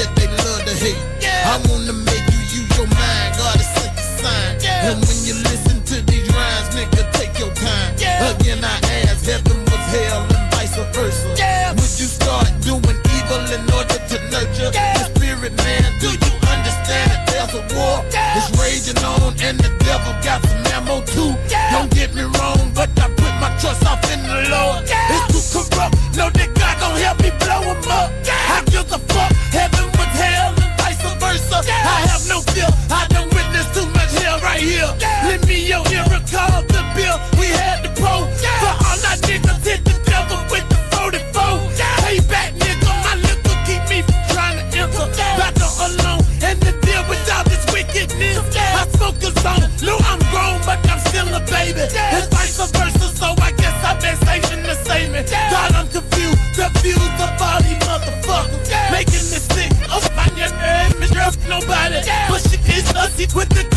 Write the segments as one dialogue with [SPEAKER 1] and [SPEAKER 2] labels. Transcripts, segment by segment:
[SPEAKER 1] that they love to hate. I wanna make you use your mind, God is such a sign. And when you listen to these rhymes, nigga, take your time. Again, I ask, heaven was hell and vice versa. Would you start doing evil in order to nurture the spirit, man? Do you understand that there's a war? It's raging on, and the devil got some ammo too. Don't get me wrong, but I put my trust off in the Lord. It's baby. It's vice versa, so I guess I've been saving the same. God, I'm confused. Confused all these motherfuckers. Making me sick. Oh, my name is nobody. But she is ugly with the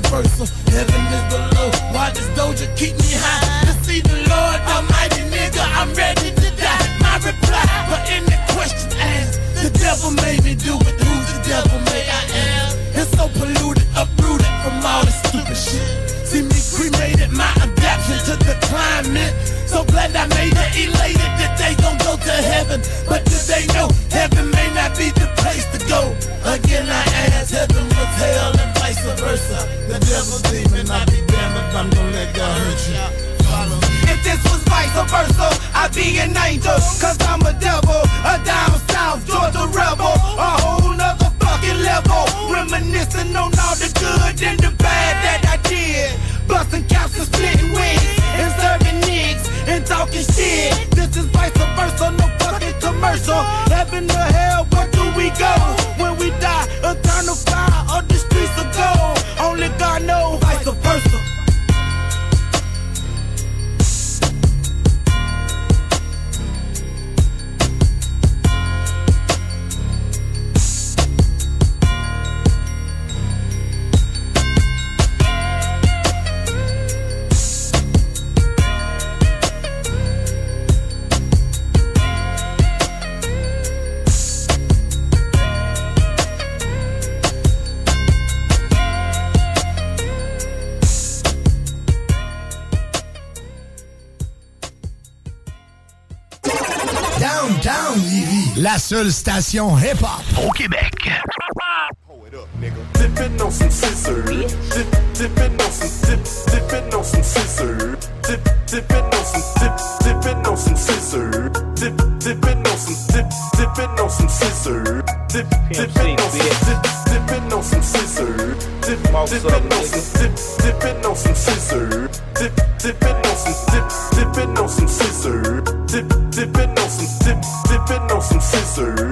[SPEAKER 1] vice versa. Heaven is below. Why does Doja keep me high? To see the Lord Almighty, nigga. I'm ready to die. My reply for any question asked. The devil made me do it. Who the devil made I am? It's so polluted, uprooted from all this stupid shit. See me cremated, my adaptation to the climate. So glad I made it, elated that they gon' go to heaven. Vice versa,
[SPEAKER 2] I'd be an angel. Cause I'm a devil, a down south Georgia rebel. A whole nother fucking level. Reminiscing on all the good and the bad that I did. Busting caps and splitting wings. And serving nicks and talking shit. This is vice versa, no fucking commercial. Heaven or hell, where do we go?
[SPEAKER 3] Station hip-hop au Québec.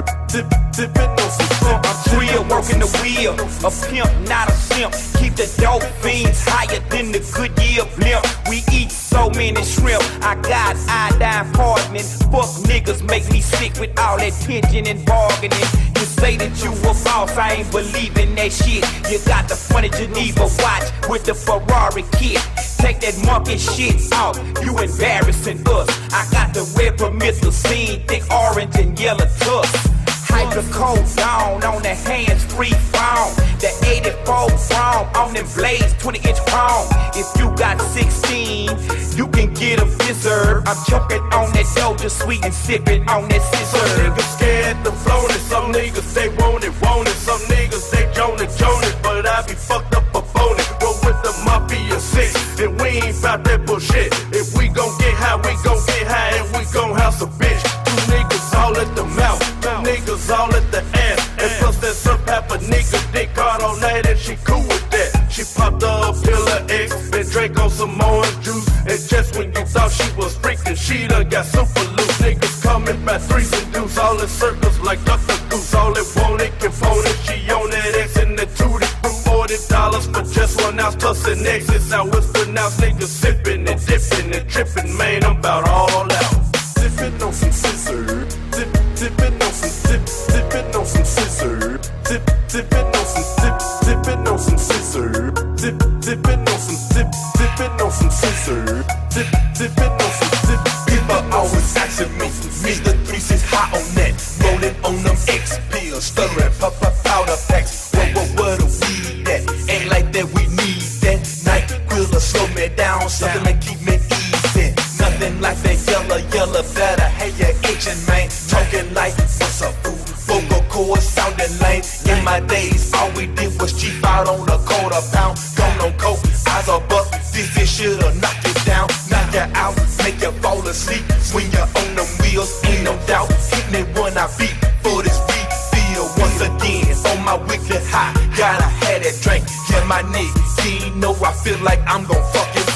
[SPEAKER 4] Scissors. Dip, dipping on some.
[SPEAKER 5] I'm real, working the wheel. A pimp, not a simp. Keep the dope fiends higher than the Goodyear blimp. We eat so many shrimp. I got iodine poisoning. Fuck niggas make me sick with all that pigeon and bargaining. Say that you a boss, I ain't believing that shit. You got the funny Geneva watch with the Ferrari kit. Take that monkey shit out, you embarrassing us. I got the red promethazine, thick orange and yellow tufts. Hydrocodone down on the hands free phone. The 84 chrome on them blades, 20 inch chrome. If you got 16, you can get a blizzard. I'm choking on that Doja sweet and sipping on that
[SPEAKER 4] Some niggas scared to float it. Some niggas they want it, want it. Some niggas they Jonah Jonas, but I be fucked up a phony. Roll with the mafia six, and we ain't bout that bullshit. If we gon' get high, we gon' get high, and we gon' house a bitch. Two niggas all at the mouth, niggas all at the ass, and plus some type of nigga dick caught on that, and she cool with that. She popped up a pill of X, and drank on some orange juice, and just when you thought she was freaking, she done got super loose. Niggas coming by threes and deuce, all in circles like Dr. Goose. All it want it can phone it. She on that X and the two forty dollars for just one
[SPEAKER 5] pronounced plus an is how it's pronounced. Niggas sipping and dipping and tripping, man, I'm about all out. Sipping on some scissor, dip, dipping scissor, dip, dipping on some dip, dipping on some scissor, dip, dipping on some dip. People always asking me, Mr. Three is hot on that, rolling on them X pills, stuttering, pop up powder packs. What, what, what a weed that? Ain't like that, we need that. Night will slow me down, something to keep me easy. Nothing like that yellow, yellow, better. Hey, you're itching, man. Talking like, what's up, fool? Vocal cords sounding lame. In my days, quarter pound. Gone on coke, eyes are buck. This shit should've knocked it down, knock you out, make you fall asleep. When you're on them wheels, ain't no doubt. Hit me when I beat for this refill. Once again, on my wicked high, gotta have that drink. Yeah, my nigga, you know I feel like I'm gon' fuck bang.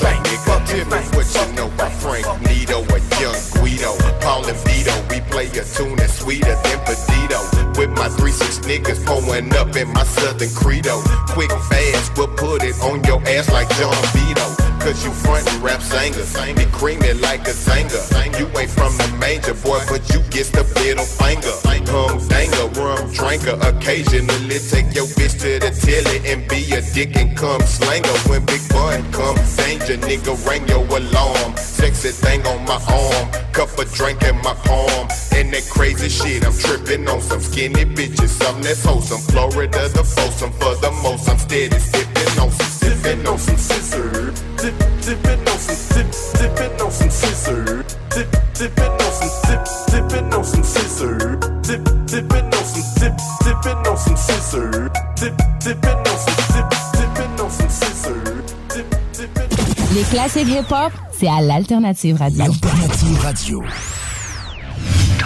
[SPEAKER 6] My 3-6 niggas pulling up in my Southern Credo. Quick, fast, we'll put it on your ass like John Vito. Cause you front and rap singers. Be creamy like a singer. You ain't from the major, boy, but you get the middle finger. Hum danger, rum drinker. Occasionally take your bitch to the telly and be a dick and come slanger. When big boy come danger, nigga, ring your alarm. Sexy thing on my arm. Cup of drink in my palm. That crazy shit, I'm tripping on some skinny bitches. Something that's wholesome. Florida, the foursome. For the most, I'm steady sipping on some, sipping on some scissor.
[SPEAKER 5] Dip, dipping on some dip, dipping on some scissor. Dip, dipping on some dip, dipping on some scissor. Dip, dipping on some dip, dipping on some scissor. Dip, dipping on some dip, dipping on some scissor. Dip, dipping.
[SPEAKER 7] Les classiques hip-hop, c'est à l'Alternative Radio.
[SPEAKER 8] L'Alternative Radio.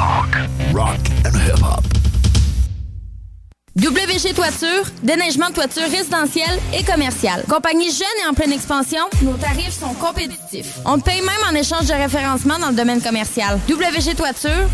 [SPEAKER 8] Talk, rock and.
[SPEAKER 7] WG Toiture, déneigement de toiture résidentielle et commerciale. Compagnie jeune et en pleine expansion, nos tarifs sont compétitifs. On te paye même en échange de référencement dans le domaine commercial. WG Toiture,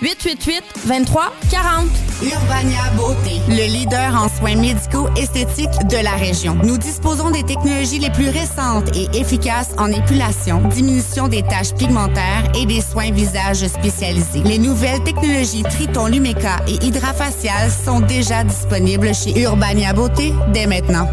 [SPEAKER 7] 581-888-2340.
[SPEAKER 9] Urbania Beauté, le leader en soins médicaux esthétiques de la région. Nous disposons des technologies les plus récentes et efficaces en épilation, diminution des taches pigmentaires et des soins visage spécialisés. Les nouvelles technologies Triton Lumeca et Hydrafacial sont déjà disponibles chez Urbania Beauté dès maintenant.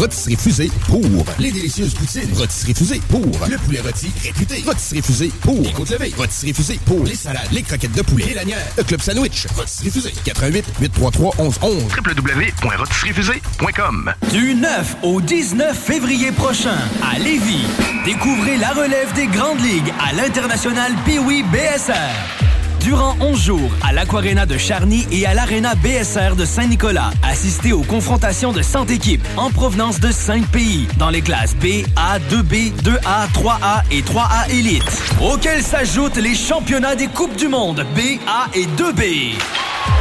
[SPEAKER 10] Rôtisserie Fusée pour les délicieuses poutines. Rôtisserie Fusée pour le poulet rôti réputé. Rôtisserie Fusée pour les côtes levées. Rôtisserie Fusée pour les salades, les croquettes de poulet et lanières. Le club sandwich. Rôtisserie Fusée. 88 833 1111
[SPEAKER 11] www.rotisseriefusée.com
[SPEAKER 12] Du 9 au 19 février prochain, à Lévis, découvrez la relève des grandes ligues à l'international Pee-Wee BSR. Durant 11 jours, à l'Aquarena de Charny et à l'Arena BSR de Saint-Nicolas, assistez aux confrontations de 100 équipes en provenance de 5 pays, dans les classes B, A, 2B, 2A, 3A et 3A Elite, auxquels s'ajoutent les championnats des Coupes du Monde B, A et 2B.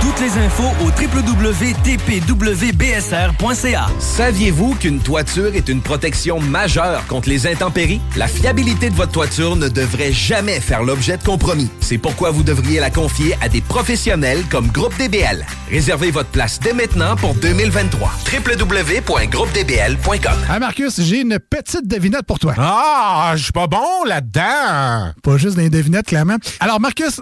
[SPEAKER 12] Toutes les infos au www.tpwbsr.ca.
[SPEAKER 3] Saviez-vous qu'une toiture est une protection majeure contre les intempéries? La fiabilité de votre toiture ne devrait jamais faire l'objet de compromis. C'est pourquoi vous devriez la confier à des professionnels comme Groupe DBL. Réservez votre place dès maintenant pour 2023. www.groupedbl.com
[SPEAKER 8] Hey Marcus, j'ai une petite devinette pour toi.
[SPEAKER 13] Ah, je suis pas bon là-dedans.
[SPEAKER 8] Pas juste des devinettes, clairement. Alors, Marcus,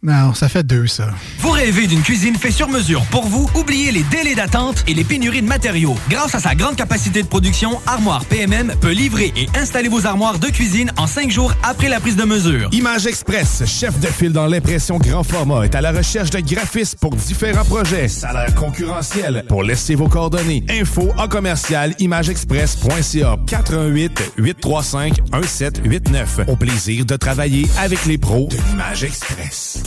[SPEAKER 8] Non, ça fait deux, ça.
[SPEAKER 12] Vous rêvez d'une cuisine faite sur mesure pour vous? Oubliez les délais d'attente et les pénuries de matériaux. Grâce à sa grande capacité de production, Armoire PMM peut livrer et installer vos armoires de cuisine en cinq jours après la prise de mesure.
[SPEAKER 2] Image Express, chef de file dans l'impression grand format, est à la recherche de graphistes pour différents projets. Salaire concurrentiel. Pour laisser vos coordonnées. Info en commercial imageexpress.ca 418 835 1789. Au plaisir de travailler avec les pros de l'Image Express.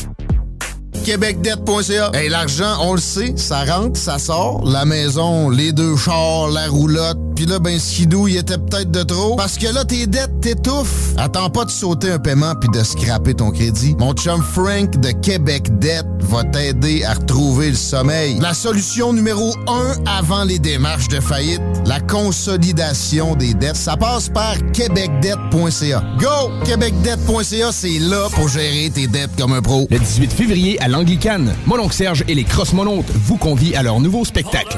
[SPEAKER 14] québecdebt.ca. Hey, l'argent, on le sait, ça rentre, ça sort. La maison, les deux chars, la roulotte, puis là, ben, skidou, il était peut-être de trop. Parce que là, tes dettes t'étouffent. Attends pas de sauter un paiement puis de scraper ton crédit. Mon chum Frank de Québec Debt va t'aider à retrouver le sommeil. La solution numéro un avant les démarches de faillite, la consolidation des dettes, ça passe par québecdebt.ca. Go! québecdebt.ca, c'est là pour gérer tes dettes comme un pro.
[SPEAKER 15] Le 18 février à l'Anglicane, Mononcle Serge et les Cross-Monontes vous convient à leur nouveau spectacle.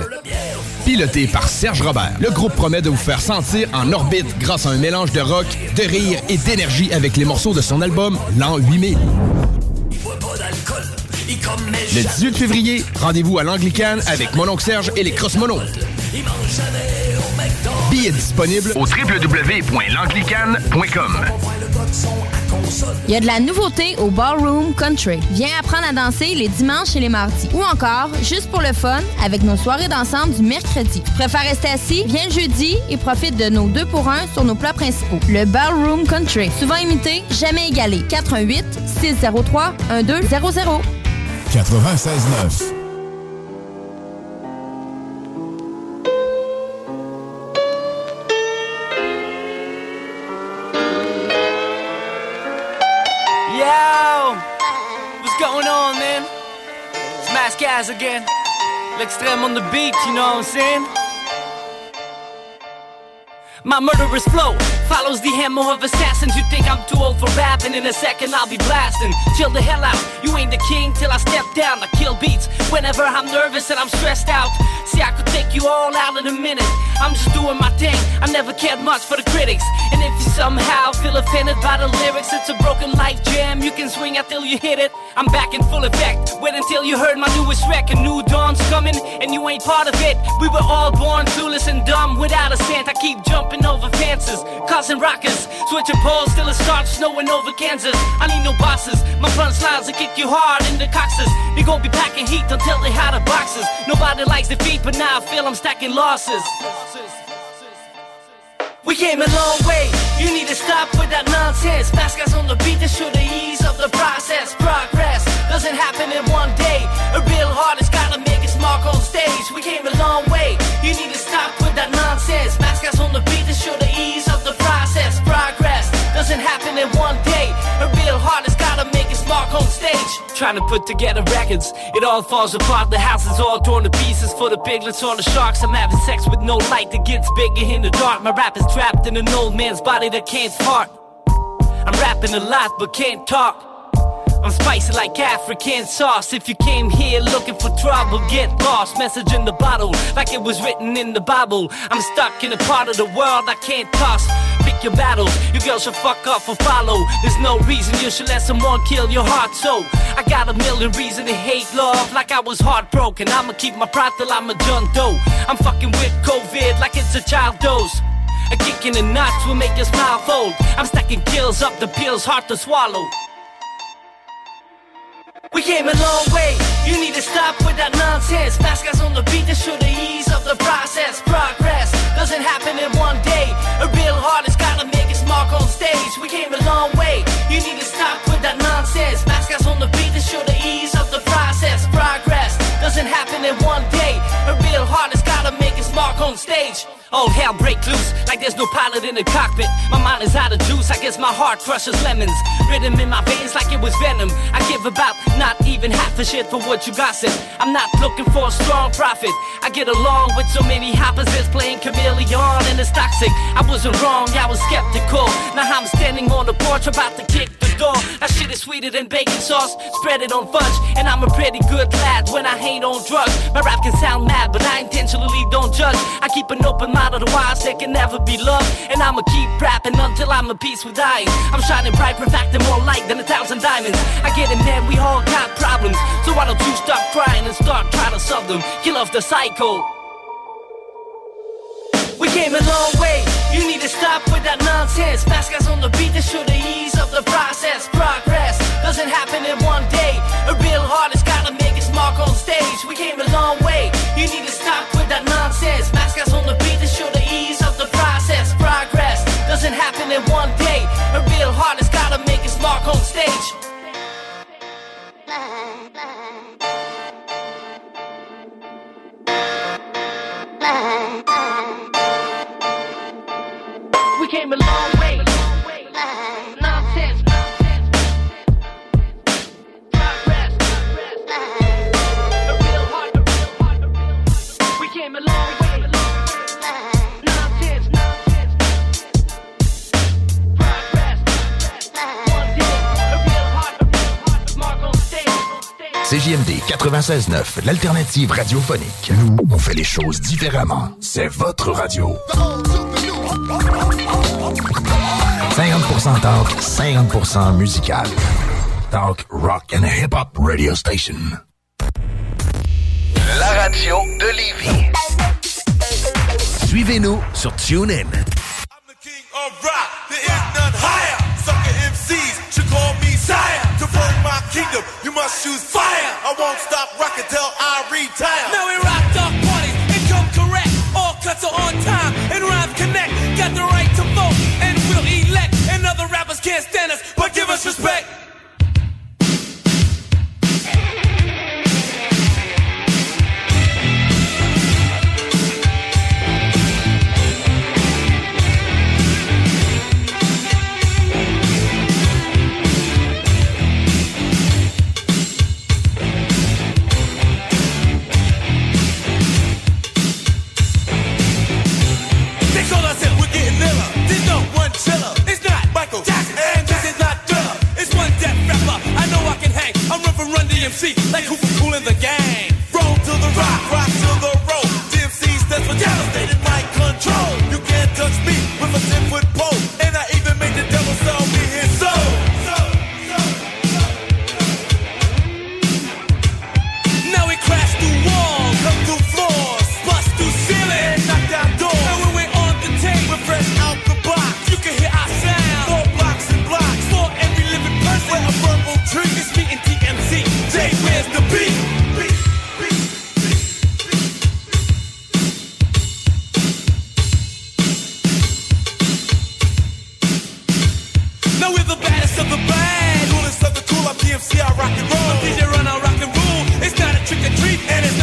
[SPEAKER 15] Piloté par Serge Robert, le groupe promet de vous faire sentir en orbite grâce à un mélange de rock, de rire et d'énergie avec les morceaux de son album L'an 8000. Le 18 février, rendez-vous à l'Anglicane avec Mononcle Serge et les Cross-Monontes. Billets disponibles au www.l'anglicane.com.
[SPEAKER 7] Il y a de la nouveauté au Ballroom Country. Viens apprendre à danser les dimanches et les mardis. Ou encore, juste pour le fun, avec nos soirées d'ensemble du mercredi. Tu préfères rester assis? Viens le jeudi et profite de nos deux pour un sur nos plats principaux. Le Ballroom Country. Souvent imité, jamais égalé. 88 603 1200.
[SPEAKER 16] 96.9.
[SPEAKER 17] Yo! What's going on, man? It's Mass Gas again. L'extreme on the beat, you know what I'm saying? My murderous flow follows the hammer of assassins. You think I'm too old for rapping? In a second, I'll be blasting. Chill the hell out. You ain't the king till I step down. I kill beats whenever I'm nervous and I'm stressed out. See, I could take you all out in a minute. I'm just doing my thing. I never cared much for the critics. And if you somehow feel offended by the lyrics, it's a broken life jam. You can swing out till you hit it. I'm back in full effect. Wait until you heard my newest record. New dawn's coming, and you ain't part of it. We were all born clueless and dumb without a cent. I keep jumping over fences, causing rockers. Switching poles till it starts snowing over Kansas. I need no bosses. My front lines will kick you hard in the coxes. They gon' be packing heat until they out the boxes. Nobody likes defeat, but now I feel I'm stacking losses. We came a long way. You need to stop with that nonsense. Fast guys on the beat to show the ease of the process. Progress doesn't happen in one day. A real artist gotta make its mark on stage. We came a long way. You need to stop with that nonsense. Fast guys on the beat to show the ease of the process. Progress doesn't happen in one day. A real artist gotta make its mark on stage. Trying to put together records, it all falls apart. The house is all torn to pieces for the piglets on the sharks. I'm having sex with no light that gets bigger in the dark. My rap is trapped in an old man's body that can't fart. I'm rapping a lot but can't talk. I'm spicy like African sauce. If you came here looking for trouble, get lost. Message in the bottle, like it was written in the Bible. I'm stuck in a part of the world I can't toss. Pick your battles, you girls should fuck off or follow. There's no reason you should let someone kill your heart. So I got a million reasons to hate love, like I was heartbroken. I'ma keep my pride till I'm a John. I'm fucking with COVID like it's a child dose. A kick in the nuts will make your smile fold. I'm stacking kills up the pills, hard to swallow. We came a long way. You need to stop with that nonsense. Fast guys on the beat to show the ease of the process. Progress doesn't happen in one day. A real artist gotta make its mark on stage. We came a long way. You need to stop with that nonsense. Fast guys on the beat to show the ease of the process. Progress doesn't happen in one day. A real artist gotta make its mark on stage. All hell break loose, like there's no pilot in the cockpit. My mind is out of juice, I guess my heart crushes lemons. Rhythm in my veins like it was venom. I give about not even half a shit for what you gossip. I'm not looking for a strong profit. I get along with so many opposites playing chameleon and it's toxic. I wasn't wrong, I was skeptical. Now I'm standing on the porch about to kick the door. That shit is sweeter than bacon sauce. Spread it on fudge, and I'm a pretty good lad when I hate on drugs. My rap can sound mad, but I intentionally don't judge. I keep an open mind, otherwise that can never be loved. And I'ma keep rapping until I'm a piece with dying. I'm shining bright, reflecting more light than a thousand diamonds. I get it, man, we all got problems. So why don't you stop crying and start trying to solve them? Kill off the cycle. We came a long way. You need to stop with that nonsense. Fast guys on the beat to show the ease of the process. Progress doesn't happen in one day. A real artist gotta make its mark on stage. We came a long way. You need to stop with that nonsense. Fast guys on the beat to
[SPEAKER 15] l'alternative radiophonique. Nous, on fait les choses différemment. C'est votre radio. 50% talk, 50% musical. Talk, rock and hip-hop radio station.
[SPEAKER 18] La radio de Lévis.
[SPEAKER 19] Suivez-nous sur TuneIn.
[SPEAKER 20] I'm must choose fire. I won't stop rockin' till I retire.
[SPEAKER 21] Now we rock dark parties, and come correct. All cuts are on time and rhymes connect. Got the right to vote and we'll elect. And other rappers can't stand us, but give us respect. rip and run DMC, like who cool in the gang.
[SPEAKER 20] Roll to the rock, rock to the roll. DMC stands for devastated mind control. You can't touch me with a 10 foot pole. DMC, I rock and roll.
[SPEAKER 21] DJ Run, I rock and roll. It's not a trick or treat, and it's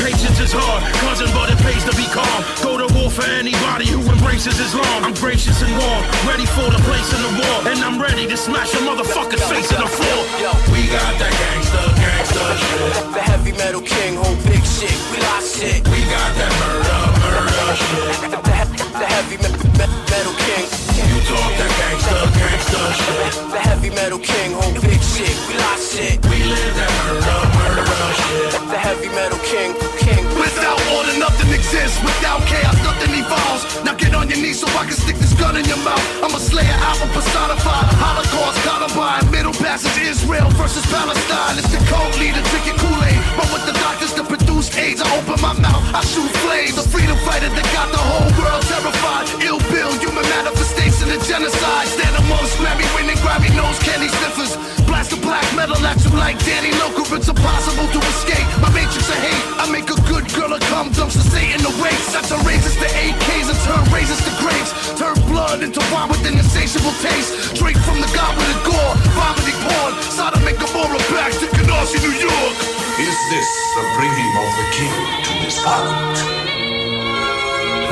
[SPEAKER 22] Patience is hard, cousin, but it pays to be calm. Go to war for anybody who embraces Islam. I'm gracious and warm, ready for the place in the war. And I'm ready to smash a motherfucker's face in the floor.
[SPEAKER 23] Yo, We got that gangsta, gangsta shit. The heavy metal king, whole big shit. We lost shit. We got that murder, murder shit. The, heavy me- me- metal king. You talk that gangsta, gangsta shit. The heavy metal king, whole big shit. We lost shit. We live that murder, murder shit. The heavy metal king, king.
[SPEAKER 22] Without order, nothing exists. Without chaos, nothing evolves. Now get on your knees so I can stick this gun in your mouth. I'm a slayer album personified. Holocaust, Columbine, Middle Passage, Israel versus Palestine. It's the code leader drinking Kool-Aid. But with the doctors to produce AIDS, I open my mouth, I shoot flames. The freedom fighter that got the whole world terrified. Ill bill, human manifestation of genocide. Stand amongst Grammy winning, Grammy nose candy sniffers. Blast the black metal at you like Danny Lilker. It's impossible to escape. My matrix of hate. I make a good girl a cum dumps to Satan the race. I turn raises to AKs and turn raises to grapes. Turn blood into wine with an insatiable taste. Drink from the goblet of gore. Vomiting porn. Sodom and Gomorrah back to Canarsie, New York.
[SPEAKER 24] Is this the bringing of the king to this island?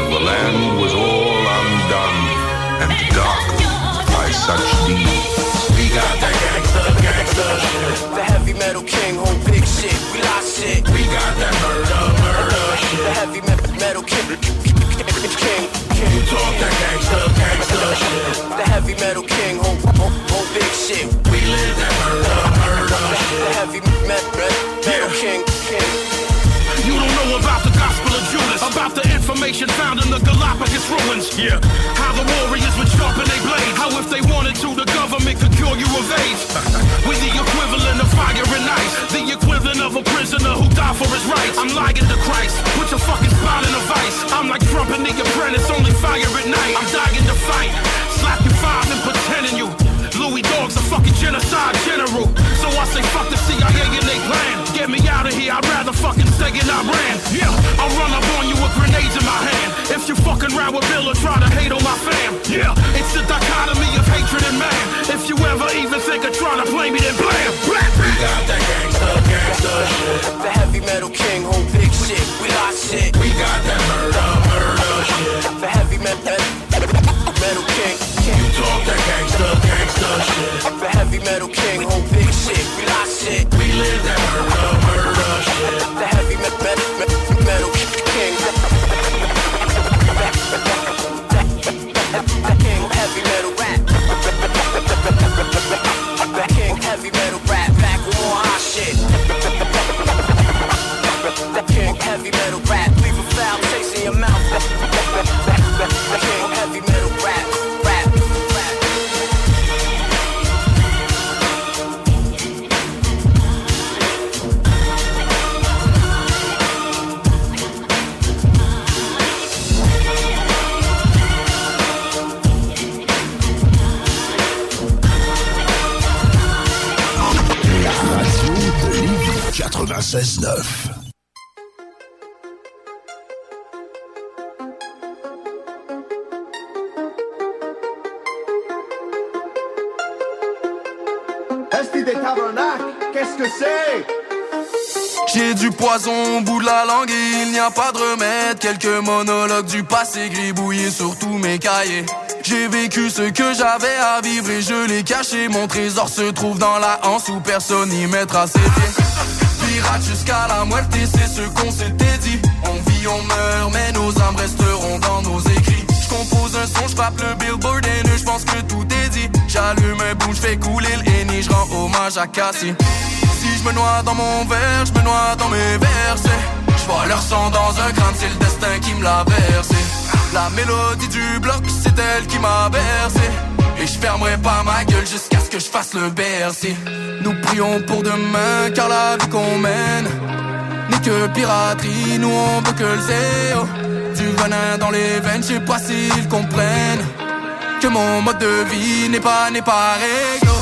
[SPEAKER 24] The land was all undone and darkened by such deeds.
[SPEAKER 23] We got that gangsta, gangsta shit. The heavy metal king, whole big shit. We lost shit. We got that murder, murder shit. The heavy me- metal king, king, king. You talk that gangsta, gangsta shit. The heavy metal king, whole, whole, whole big shit. We live that murder, murder shit. The heavy me- me- metal king, king.
[SPEAKER 22] You don't know about the gospel about the information found in the Galapagos ruins. Yeah. How the warriors would sharpen their blades. How if they wanted to, the government could cure you of AIDS. With the equivalent of fire and ice. The equivalent of a prisoner who died for his rights. I'm lying to Christ. Put your fucking spine in a vice. I'm like Trump and the apprentice, only fire at night. I'm dying to fight. Slap you five and pretending you. Louis Dog's a fucking genocide general. So I say fuck the CIA and they plan. Get me out of here, I'd rather fucking stay in Iran. Yeah, I'll run up on you with grenades in my hand. If you fucking round with Bill or try to hate on my fam. Yeah, it's the dichotomy of hatred and man. If you ever even think of trying to play me, then blam, blam.
[SPEAKER 23] We got that gangsta, gangsta shit. The heavy metal king, whole big shit. We lost shit. We got that murder, murder shit. The heavy me- talk that gangsta, gangsta shit. I'm The heavy metal king, whole big shit. We lost shit. We live that murder, murder shit. The heavy me- me- me- metal king.
[SPEAKER 25] 96.9.
[SPEAKER 26] Esti des tabernacles, qu'est-ce que c'est?
[SPEAKER 27] J'ai du poison au bout de la langue et il n'y a pas de remède. Quelques monologues du passé gribouillés sur tous mes cahiers. J'ai vécu ce que j'avais à vivre et je l'ai caché. Mon trésor se trouve dans la hanse où personne n'y mettra ses pieds. Jusqu'à la muerte, c'est ce qu'on s'était dit. On vit, on meurt, mais nos âmes resteront dans nos écrits. Je compose un son, je le billboard et je pense que tout est dit. J'allume un bout, je fais couler le je rends hommage à Cassie. Si je me noie dans mon verre, je me noie dans mes versets. Je vois leur sang dans un crâne, c'est le destin qui me l'a versé. La mélodie du bloc, c'est elle qui m'a bercé. Et je fermerai pas ma gueule jusqu'à ce que je fasse le. Nous prions pour demain, car la vie qu'on mène n'est que piraterie. Nous on veut que le zéro. Du venin dans les veines, je sais pas s'ils comprennent. Que mon mode de vie n'est pas, n'est pas réglo.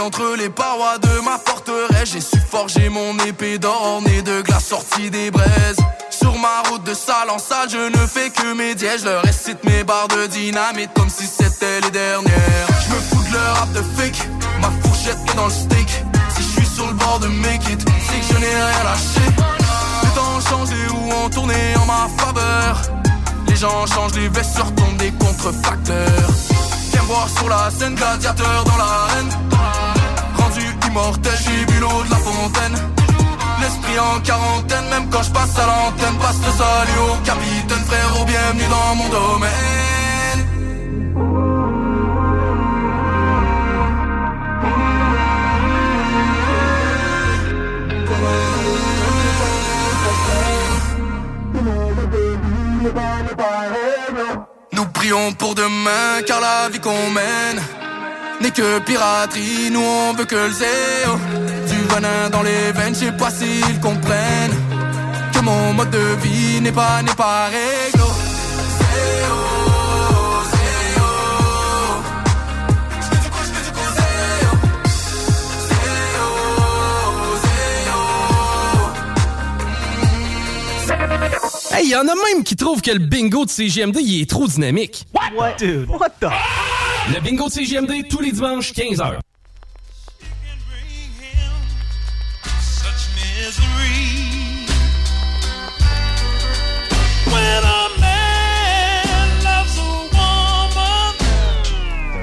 [SPEAKER 27] Entre les parois de ma forteresse. J'ai su forger mon épée d'or née de glace sortie des braises. Sur ma route de salle en salle, je ne fais que mes dièges. Je leur récite mes barres de dynamite comme si c'était les dernières. Je me fous de leur rap de fake, ma fourchette est dans le steak. Si je suis sur le bord de make it, c'est que je n'ai rien lâché. Les temps ont changé ou ont tourné en ma faveur. Les gens changent, les vestes retombent des contrefacteurs. Viens voir sur la scène, gladiateur dans l'arène. Rendu immortel, j'ai bu l'eau de la fontaine. L'esprit en quarantaine, même quand je passe à l'antenne, passe le salut au capitaine, frérot, bienvenue dans mon domaine. Nous prions pour demain, car la vie qu'on mène n'est que piraterie. Nous on veut que le zéro. Du venin dans les veines, je sais pas s'ils comprennent que mon mode de vie n'est pas, n'est pas réglo.
[SPEAKER 28] Hey, y en a même qui trouvent que le bingo de CGMD il est trop dynamique.
[SPEAKER 29] What? Dude, what the?
[SPEAKER 28] Le bingo de CGMD tous les dimanches 15h.
[SPEAKER 30] When a man loves a woman.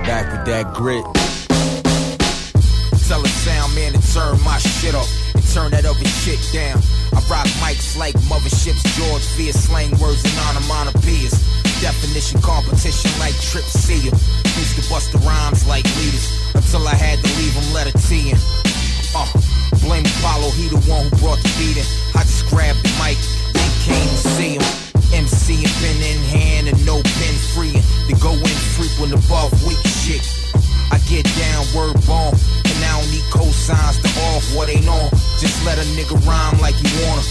[SPEAKER 31] Back with that grit. Tell a sound man to turn my shit up and turn that other shit down. I rock mics like motherships, George Veer, slang words and onomatopoeias. Definition competition like Trip Seer. Used to bust the rhymes like leaders until I had to leave them letter T in. Uh, blame Apollo, he the one who brought the beat in. I just grabbed the mic, then came to see him. MC and pen in hand and no pen free. To go in frequent above weak shit. I get down, word bomb, and I don't need cosigns to off what ain't on. Just let a nigga rhyme like you wanna.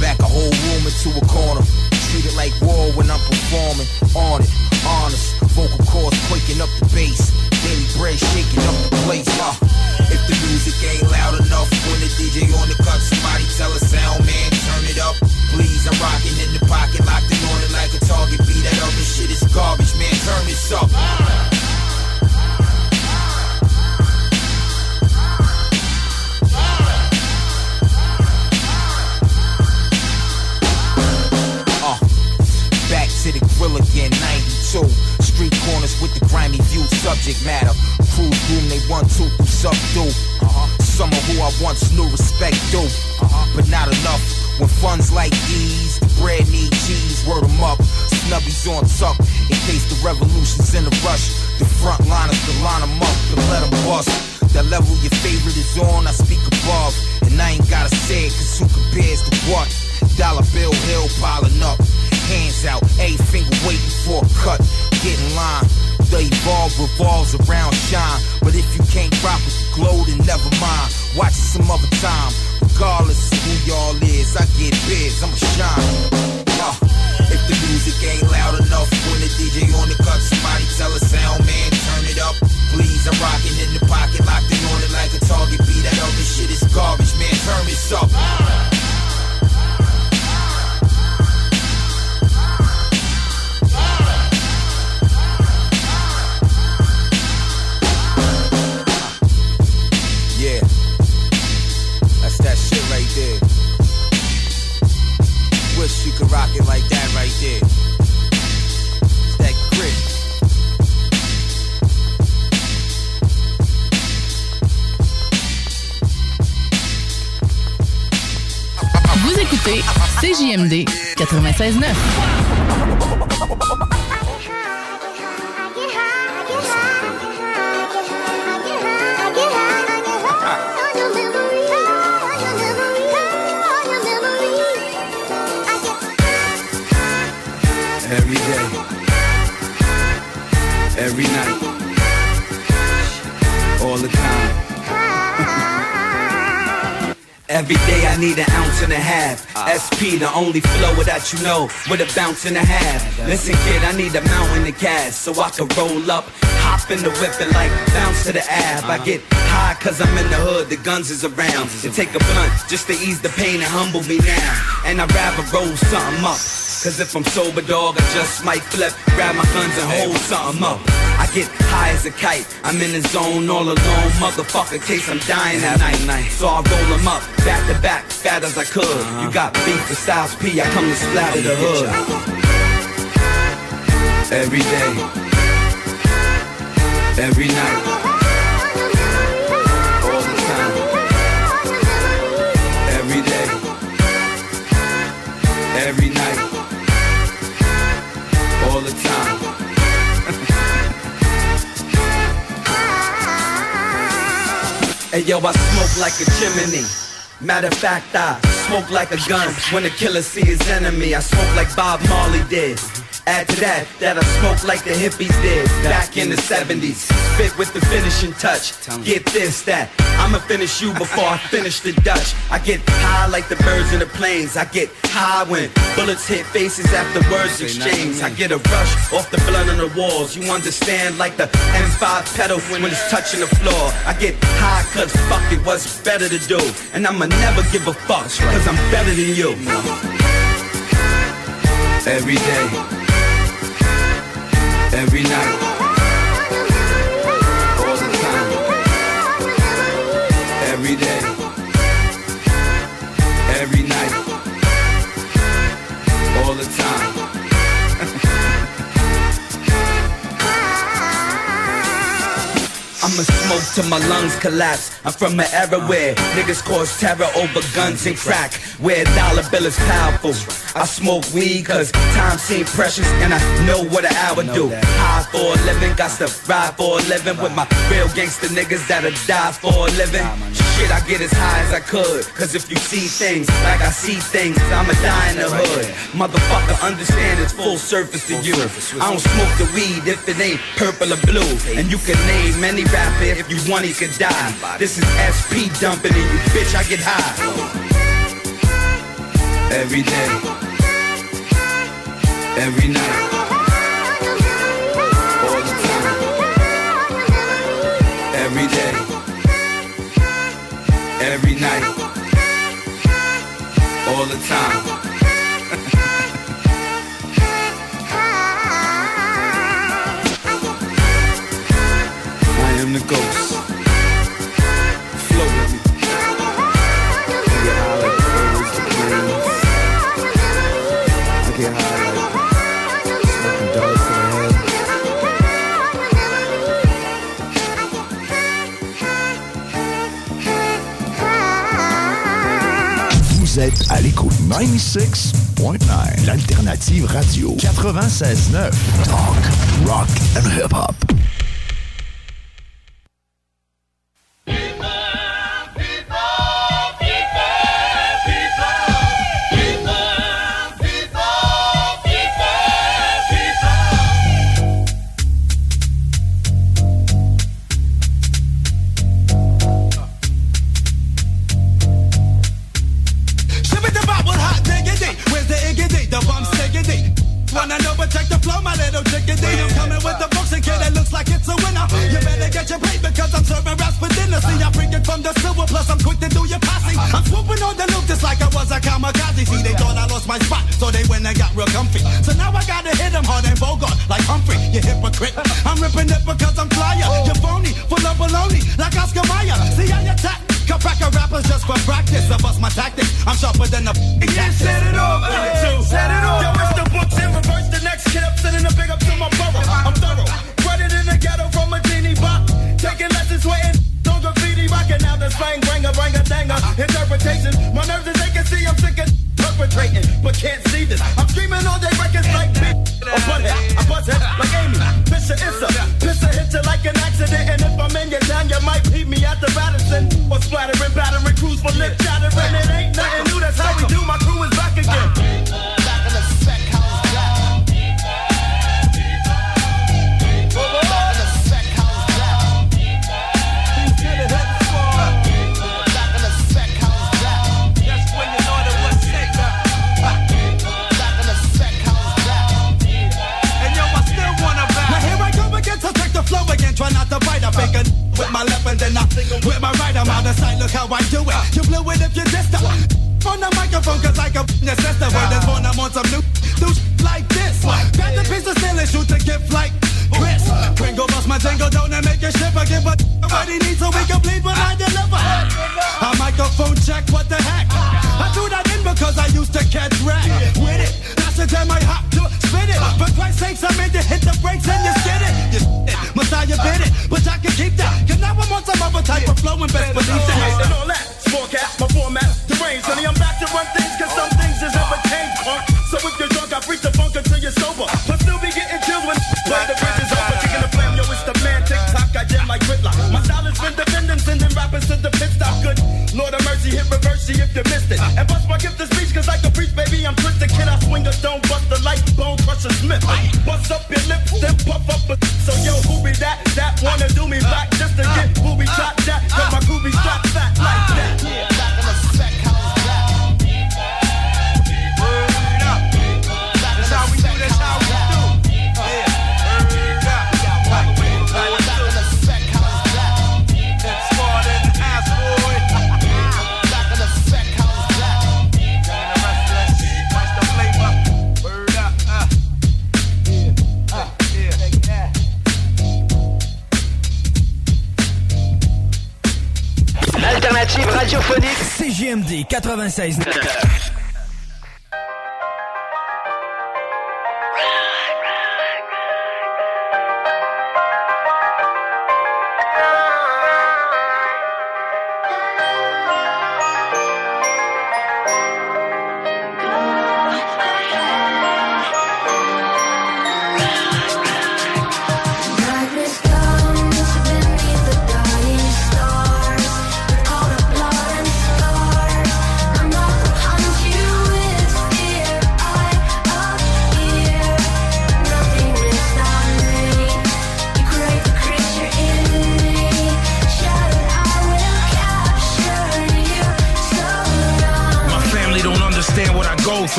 [SPEAKER 31] Back a whole room into a corner. Treat it like war when I'm performing. On it, honest. Vocal cords quaking up the bass. Daily bread shaking up the place. Uh, if the music ain't loud enough when the DJ on the cut, somebody tell a sound man turn it up. Please, I'm rocking in the pocket, locked in on it like a target. Be that other shit is garbage, man. Turn this up. Subject matter. Crew boom, they want to subdue. Uh-huh. Some of who I once knew respect do, uh-huh. but not enough. When funds like these, the bread need cheese, word 'em up. Snubbies on tuck, in case the revolution's in a rush. The front liners to line 'em up and let 'em bust. The level your favorite is on, I speak above. And I ain't gotta say it, cause who compares to what? Dollar bill hill piling up. Hands out, a finger waiting for a cut. Get in line. The evolve revolves around shine. But if you can't rock with the glow, then never mind. Watch it some other time. Regardless of who y'all is, I get biz, I'ma shine. Uh, if the music ain't loud enough when the DJ on the cut, somebody tell a sound man turn it up. Please, I'm rocking in the pocket, locked in on it like a target. Be that other shit is garbage, man. Turn this up.
[SPEAKER 32] CJMD 96.9.
[SPEAKER 5] Every day, every night, all the time. Every day I need an ounce and a half. SP, the only flow that you know, with a bounce and a half. Listen, kid, I need a mountain of gas so I can roll up, hop in the whip and like bounce to the ab. I get high cause I'm in the hood, the guns is around. To take a blunt just to ease the pain and humble me now. And I'd rather roll something up. Cause if I'm sober, dog, I just might flip, grab my guns and hold something up. Get high as a kite, I'm in the zone all alone, motherfucker, case I'm dying at night. So I roll them up, back to back, fat as I could. You got beef for Styles P, I come to splatter the hood. Every day, every night, Hey yo, I smoke like a chimney. Matter of fact, I smoke like a gun. When a killer see his enemy, I smoke like Bob Marley did. Add to that, that I smoke like the hippies did back in the 70s. Spit with the finishing touch. Get this, that. I'ma finish you before I finish the Dutch. I get high like the birds in the planes. I get high when bullets hit faces after words exchange. I get a rush off the blood on the walls. You understand like the M5 pedal when it's touching the floor. I get high cause fuck it, what's better to do? And I'ma never give a fuck cause I'm better than you. Every day, every night, all the time, every day, smoke till my lungs collapse. I'm from an era where niggas cause terror over guns and crack. Where dollar bill is powerful. I smoke weed cause time seems precious and I know what an hour do. High for a living, got to ride for a living with my real gangster niggas that'll die for a living. Shit, I get as high as I could. Cause if you see things like I see things, I'ma die in the hood. Motherfucker, understand it's full surface to you. I don't smoke the weed if it ain't purple or blue. And you can name any rapper if you want, he could die. This is SP dumping in you, bitch, I get high. Every day, every night, every night, all the time. I am the ghost.
[SPEAKER 29] Vous êtes à l'écoute 96.9, l'alternative radio 96.9. Talk, rock and hip-hop.
[SPEAKER 25] says no.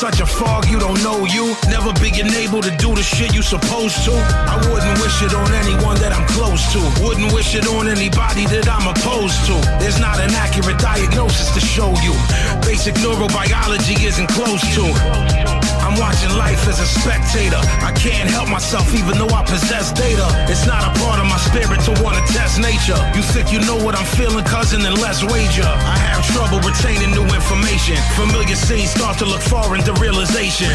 [SPEAKER 25] such a fuck. station. Familiar scenes start to look foreign to realization.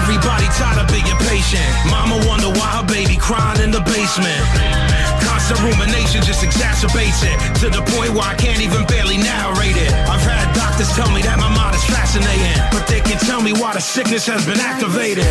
[SPEAKER 25] Everybody tired of being patient. Mama wonder why her baby crying in the basement. Constant rumination just exacerbates it to the point where I can't even barely narrate it. I've had doctors tell me that my mind is fascinating, but they can tell me why the sickness has been activated.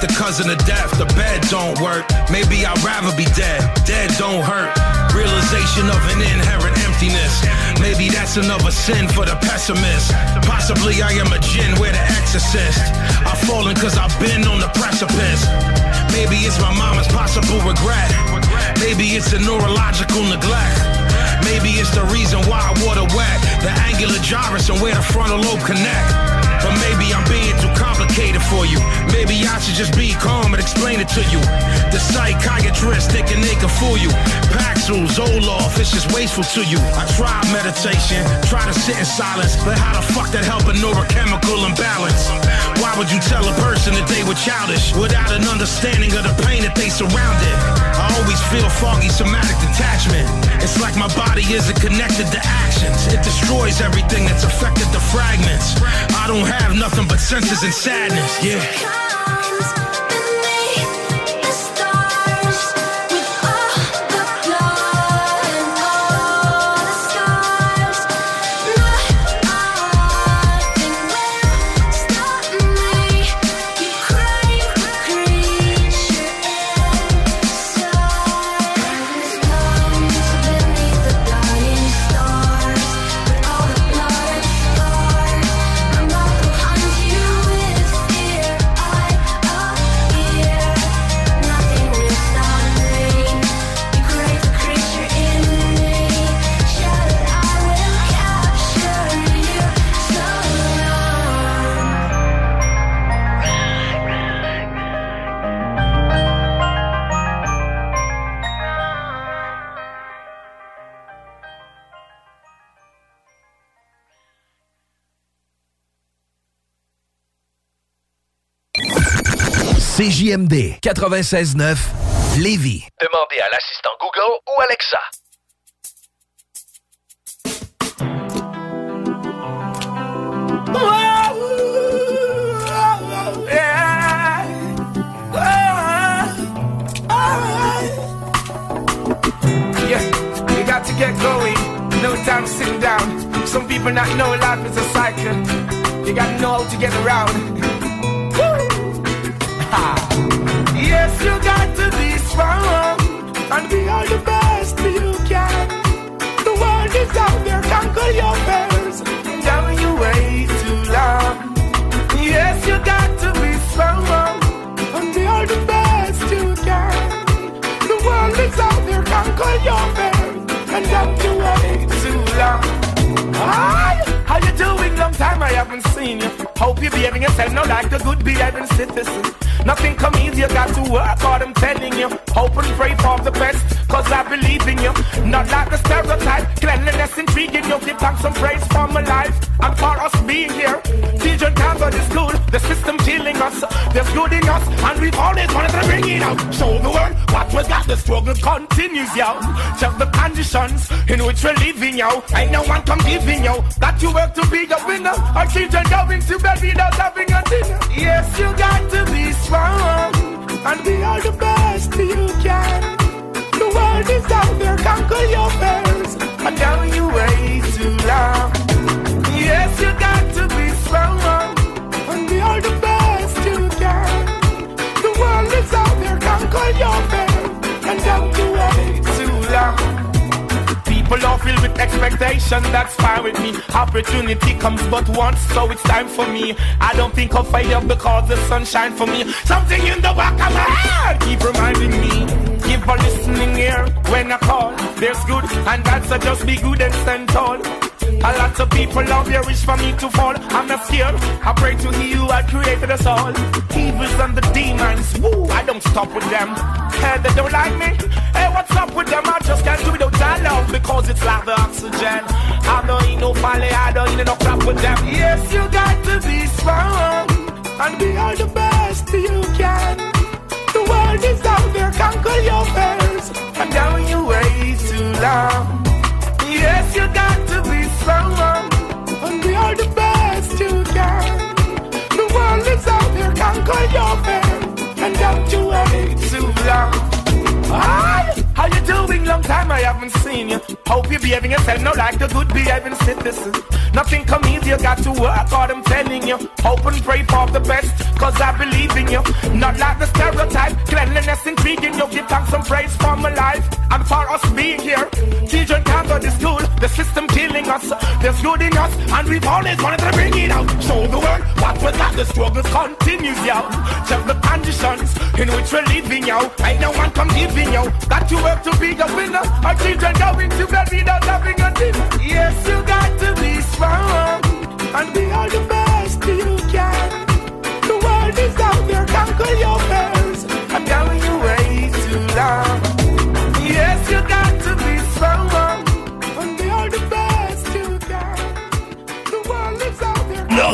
[SPEAKER 25] the cousin of death. The bed don't work. Maybe I'd rather be dead. Dead don't hurt. Realization of an inherent emptiness. Maybe that's another sin for the pessimist. Possibly I am a gin where the exorcist. I've fallen cause I've been on the precipice. Maybe it's my mama's possible regret. Maybe it's a neurological neglect. Maybe it's the reason why I wore wet, the angular gyrus and where the frontal lobe connect. But maybe I'm being too complicated for you. Maybe I should just be calm and explain it to you. The psychiatrist thinking they can fool you. Paxil, Zoloft, it's just wasteful to you. I try meditation, try to sit in silence, but how the fuck that help a neurochemical imbalance? Why would you tell a person that they were childish without an understanding of the pain that they surrounded? always
[SPEAKER 33] feel foggy, somatic detachment. It's like my body isn't connected to actions. It destroys everything that's affected the fragments. I don't have nothing but senses and sadness. Yeah.
[SPEAKER 10] CJMD 96.9 Lévis.
[SPEAKER 3] Demandez à l'assistant Google ou Alexa.
[SPEAKER 30] Yeah, you got to get going. No time sitting down. Some people not know life is a cycle. You got to know how to get around. Yes, you got to be strong and be all the best you can. The world is out there, conquer your fears. Down you way too long. Yes, you got to be strong and be all the best you can. The world is out there, conquer your fears. And don't you wait too long. Hi, how you doing? Long time I haven't seen you. Hope you're behaving yourself now like a good behaving citizen. Nothing come easy, you got to work hard, I'm telling you. Hope and pray for the best, cause I believe in you. Not like the stereotype, cleanliness intriguing you. Give thanks and praise for my life for us being here. Children can't go to school, the system killing us. There's good in us, and we've always wanted to bring it out. Show the world what we got, the struggle continues, yo. Check the conditions in which we're living, yo. Ain't no one come giving, yo. That you work to be a winner. Our children going to bed without having a dinner. Yes, you got to be strong and be all the best you can. The world is out there, conquer your fears. And now you wait too long. Yes, you got to be strong and be all the best you can. The world is out there, conquer your fears. People are filled with expectation, that's fine with me. Opportunity comes but once, so it's time for me. I don't think of fire because the sun shine for me. Something in the back of my head keep reminding me. Give a listening ear when I call. There's good and bad, so just be good and stand tall. A lot of people out there wish for me to fall. I'm not scared. I pray to He had created us all. Evils and the demons, woo, I don't stop with them. Hey, they don't like me. Hey, what's up with them? I just can't do without that love because it's like the oxygen. I don't eat no folly, I don't eat no crap with them. Yes, you got to be strong and be all the best you can. The world is out there, conquer your fears. And down you way too long. Yes, you got to be strong and be all the best you can. The world is out there, conquer your fears. And don't you wait too long. Hi, ah! How you doing? Long time I haven't seen you. Hope you're behaving yourself now like a good behaving citizen. Nothing come easy, you got to work hard, I'm telling you. Hope and pray for the best, cause I believe in you. Not like the stereotype, cleanliness intriguing you. Give thanks and praise for my life and for us being here. Children can't go to school, the system killing us. There's good in us, and we've always wanted to bring it out. Show the world what we got, the struggles continues, yo. Check the conditions in which we're living, yo. Ain't no one come giving, yo. Got to work to be a winner. Our children going to bed without having a dinner. Yes, you got to be strong and be all the best you can. The world is out there, conquer your fears.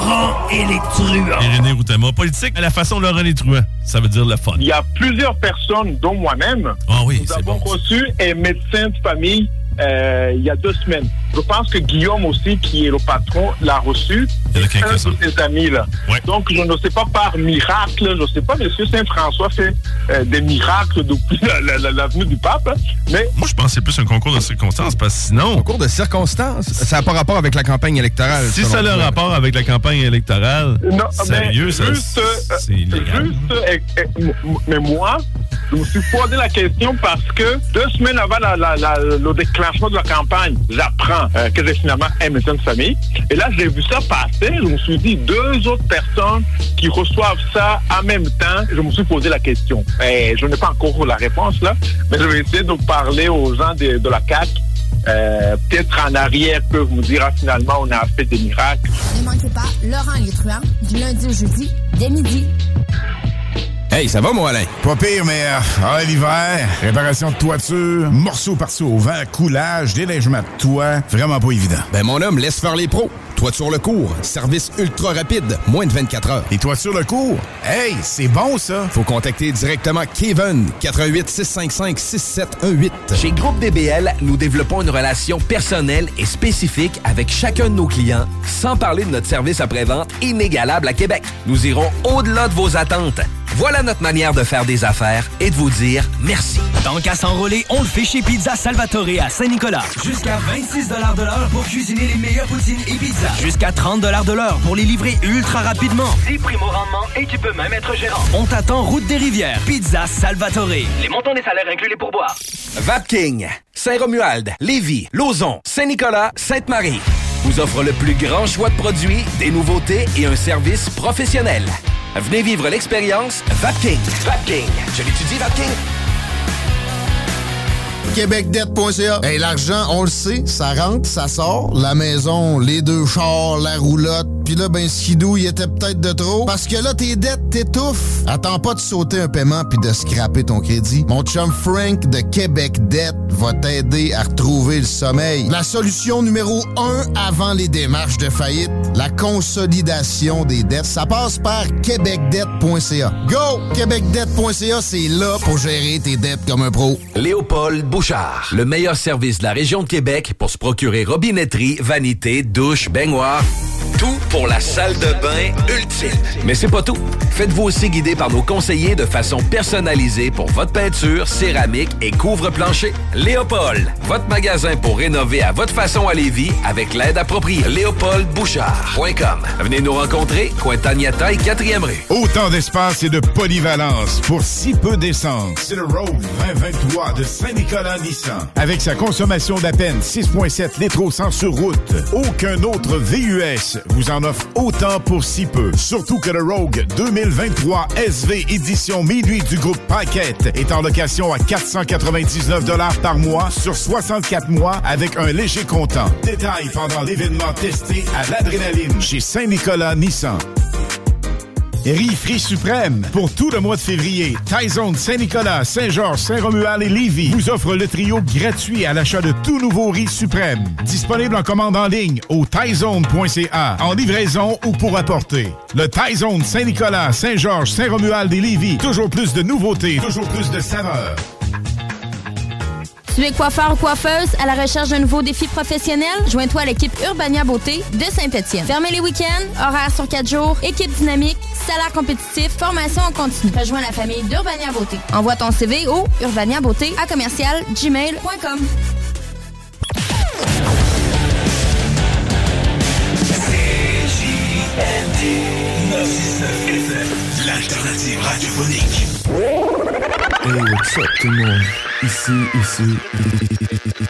[SPEAKER 3] Laurent et les truands.
[SPEAKER 34] Irénée Routema, politique à la façon Laurent les truands. Ça veut dire le fun.
[SPEAKER 35] Il y a plusieurs personnes, dont moi-même,
[SPEAKER 34] Ah oui,
[SPEAKER 35] nous avons
[SPEAKER 34] bon.
[SPEAKER 35] reçu un médecin de famille euh, il y a deux semaines. Je pense que Guillaume aussi, qui est le patron, l'a reçu.
[SPEAKER 34] Il y en a
[SPEAKER 35] Un de ses amis, là. Donc, je ne sais pas par miracle, je ne sais pas, monsieur Saint-François fait euh, des miracles depuis la, la- la- la venue du pape, hein, mais
[SPEAKER 34] Moi, je pense que c'est plus un concours de circonstances parce que sinon.
[SPEAKER 33] Concours de circonstances? Ça n'a pas rapport avec la campagne électorale.
[SPEAKER 34] Si ça a le
[SPEAKER 33] toi.
[SPEAKER 34] rapport avec la campagne électorale,
[SPEAKER 35] Non,
[SPEAKER 34] sérieux,
[SPEAKER 35] mais
[SPEAKER 34] ça,
[SPEAKER 35] juste,
[SPEAKER 34] c'est illégal.
[SPEAKER 35] Juste, mais moi, je me suis posé la question parce que deux semaines avant la- la- de la campagne, j'apprends euh, que j'ai finalement un médecin de famille. Et là, j'ai vu ça passer. Je me suis dit, deux autres personnes qui reçoivent ça en même temps. Je me suis posé la question. Et je n'ai pas encore la réponse là, mais je vais essayer de parler aux gens de, de la CAC. Euh, Peut-être en arrière peuvent me dire ah, finalement on a fait des miracles.
[SPEAKER 36] Ne manquez pas Laurent truands du lundi au jeudi dès midi.
[SPEAKER 33] Hey, ça va, moi, Alain?
[SPEAKER 2] Pas pire, mais euh, ah, l'hiver, réparation de toiture, morceaux par-ci au vent, coulage, déneigement de toit, vraiment pas évident.
[SPEAKER 33] Ben, mon homme, laisse faire les pros. Toiture le cours, service ultra rapide, moins de 24 heures.
[SPEAKER 2] Et toiture le cours? Hey, c'est bon, ça!
[SPEAKER 33] Faut contacter directement Kevin, 88 655 6718.
[SPEAKER 10] Chez Groupe DBL, nous développons une relation personnelle et spécifique avec chacun de nos clients, sans parler de notre service après-vente inégalable à Québec. Nous irons au-delà de vos attentes. Voilà notre manière de faire des affaires et de vous dire merci.
[SPEAKER 12] Tant qu'à s'enrôler, on le fait chez Pizza Salvatore à Saint-Nicolas. Jusqu'à 26 de l'heure pour cuisiner les meilleures poutines et pizzas. Jusqu'à 30 de l'heure pour les livrer ultra rapidement.
[SPEAKER 3] 10 primes au rendement et tu peux même être gérant.
[SPEAKER 12] On t'attend route des rivières. Pizza Salvatore.
[SPEAKER 3] Les montants des salaires incluent les pourboires.
[SPEAKER 10] Vapking, Saint-Romuald, Lévis, Lauson, Saint-Nicolas, Sainte-Marie vous offre le plus grand choix de produits, des nouveautés et un service professionnel. Venez vivre l'expérience Vapking. Vapking. Je l'étudie, Vapking.
[SPEAKER 14] québecdebt.ca. Hey, l'argent, on le sait, ça rentre, ça sort. La maison, les deux chars, la roulotte. Puis là, ben, skidou, il était peut-être de trop. Parce que là, tes dettes t'étouffent. Attends pas de sauter un paiement puis de scraper ton crédit. Mon chum Frank de Québec Debt va t'aider à retrouver le sommeil. La solution numéro un avant les démarches de faillite, la consolidation des dettes. Ça passe par québecdebt.ca. Go! québecdebt.ca, c'est là pour gérer tes dettes comme un pro.
[SPEAKER 10] Léopold Le meilleur service de la région de Québec pour se procurer robinetterie, vanité, douche, baignoire. Tout pour la salle de bain ultime. Mais c'est pas tout. Faites-vous aussi guider par nos conseillers de façon personnalisée pour votre peinture, céramique et couvre-plancher. Léopold, votre magasin pour rénover à votre façon à Lévis avec l'aide appropriée. LéopoldBouchard.com. Venez nous rencontrer, Cointagnata et 4e rue.
[SPEAKER 2] Autant d'espace et de polyvalence pour si peu d'essence. C'est le Rogue 2023 de Saint-Nicolas Avec sa consommation d'à peine 6,7 litres au 100 sur route, aucun autre VUS vous en offre autant pour si peu. Surtout que le Rogue 2023 SV édition minuit du groupe Paquette est en location à 499 par mois sur 64 mois avec un léger comptant. Détail pendant l'événement testé à l'adrénaline chez Saint-Nicolas Nissan. Riz Suprême. Pour tout le mois de février, Tyzone Saint-Nicolas, Saint-Georges, Saint-Romuald et Lévis vous offre le trio gratuit à l'achat de tout nouveau riz suprême. Disponible en commande en ligne au tyzone.ca, en livraison ou pour apporter. Le Tyzone Saint-Nicolas, Saint-Georges, Saint-Romuald et Lévis. Toujours plus de nouveautés, toujours plus de saveurs.
[SPEAKER 7] Tu es coiffeur ou coiffeuse à la recherche d'un nouveau défi professionnel? Joins-toi à l'équipe Urbania Beauté de Saint-Étienne. Fermez les week-ends, horaires sur 4 jours, équipe dynamique, salaire compétitif, formation en continu. Rejoins la famille d'Urbania Beauté. Envoie ton CV au urbaniabeauté à commercial gmail.com.
[SPEAKER 3] L'alternative radiophonique.
[SPEAKER 37] Hey, what's up tout le monde? Ici, ici,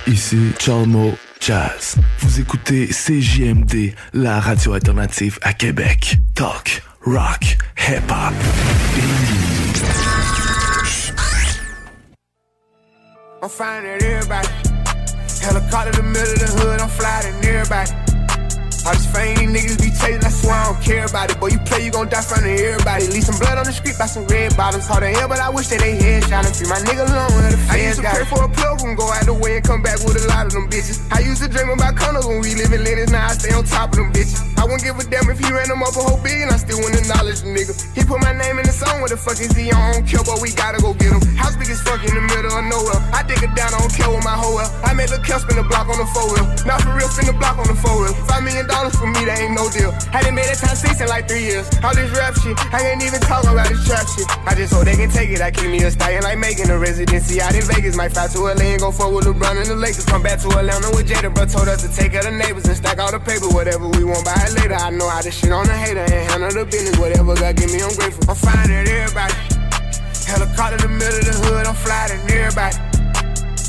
[SPEAKER 37] ici Chalmo Jazz. Vous écoutez CJMD, la radio alternative à Québec. Talk, rock, hip-hop.
[SPEAKER 38] All these fame niggas be chasing, I swear I don't care about it. Boy, you play, you gon' die front of everybody. Leave some blood on the street by some red bottoms. Hard to hell, but I wish that they head shot free my nigga alone the I used to pray for a plug and go out the way and come back with a lot of them bitches. I used to dream about condos when we live in Lennox, now I stay on top of them bitches. I wouldn't give a damn if he ran them up a whole billion, I still wouldn't acknowledge the nigga. He put my name in the song, what the fuck is he? on? I don't care, but we gotta go get him. It down, I don't care with my hoe. I made the kill spin the block on the four wheel. Not for real, spin the block on the four wheel. Five million dollars for me, that ain't no deal. Hadn't made it time six in like three years. All this rap shit, I ain't even talk about this trap shit. I just hope they can take it. I keep me a stallion like making a residency out in Vegas. Might fly to LA and go fuck with LeBron and the Lakers. Come back to Atlanta with Jada, bro. Told us to take of the neighbors and stack all the paper. Whatever we want, buy it later. I know how to shit on the hater and handle the business. Whatever God give me, I'm grateful. I'm fine at everybody. Helicopter in the middle of the hood, I'm flying everybody.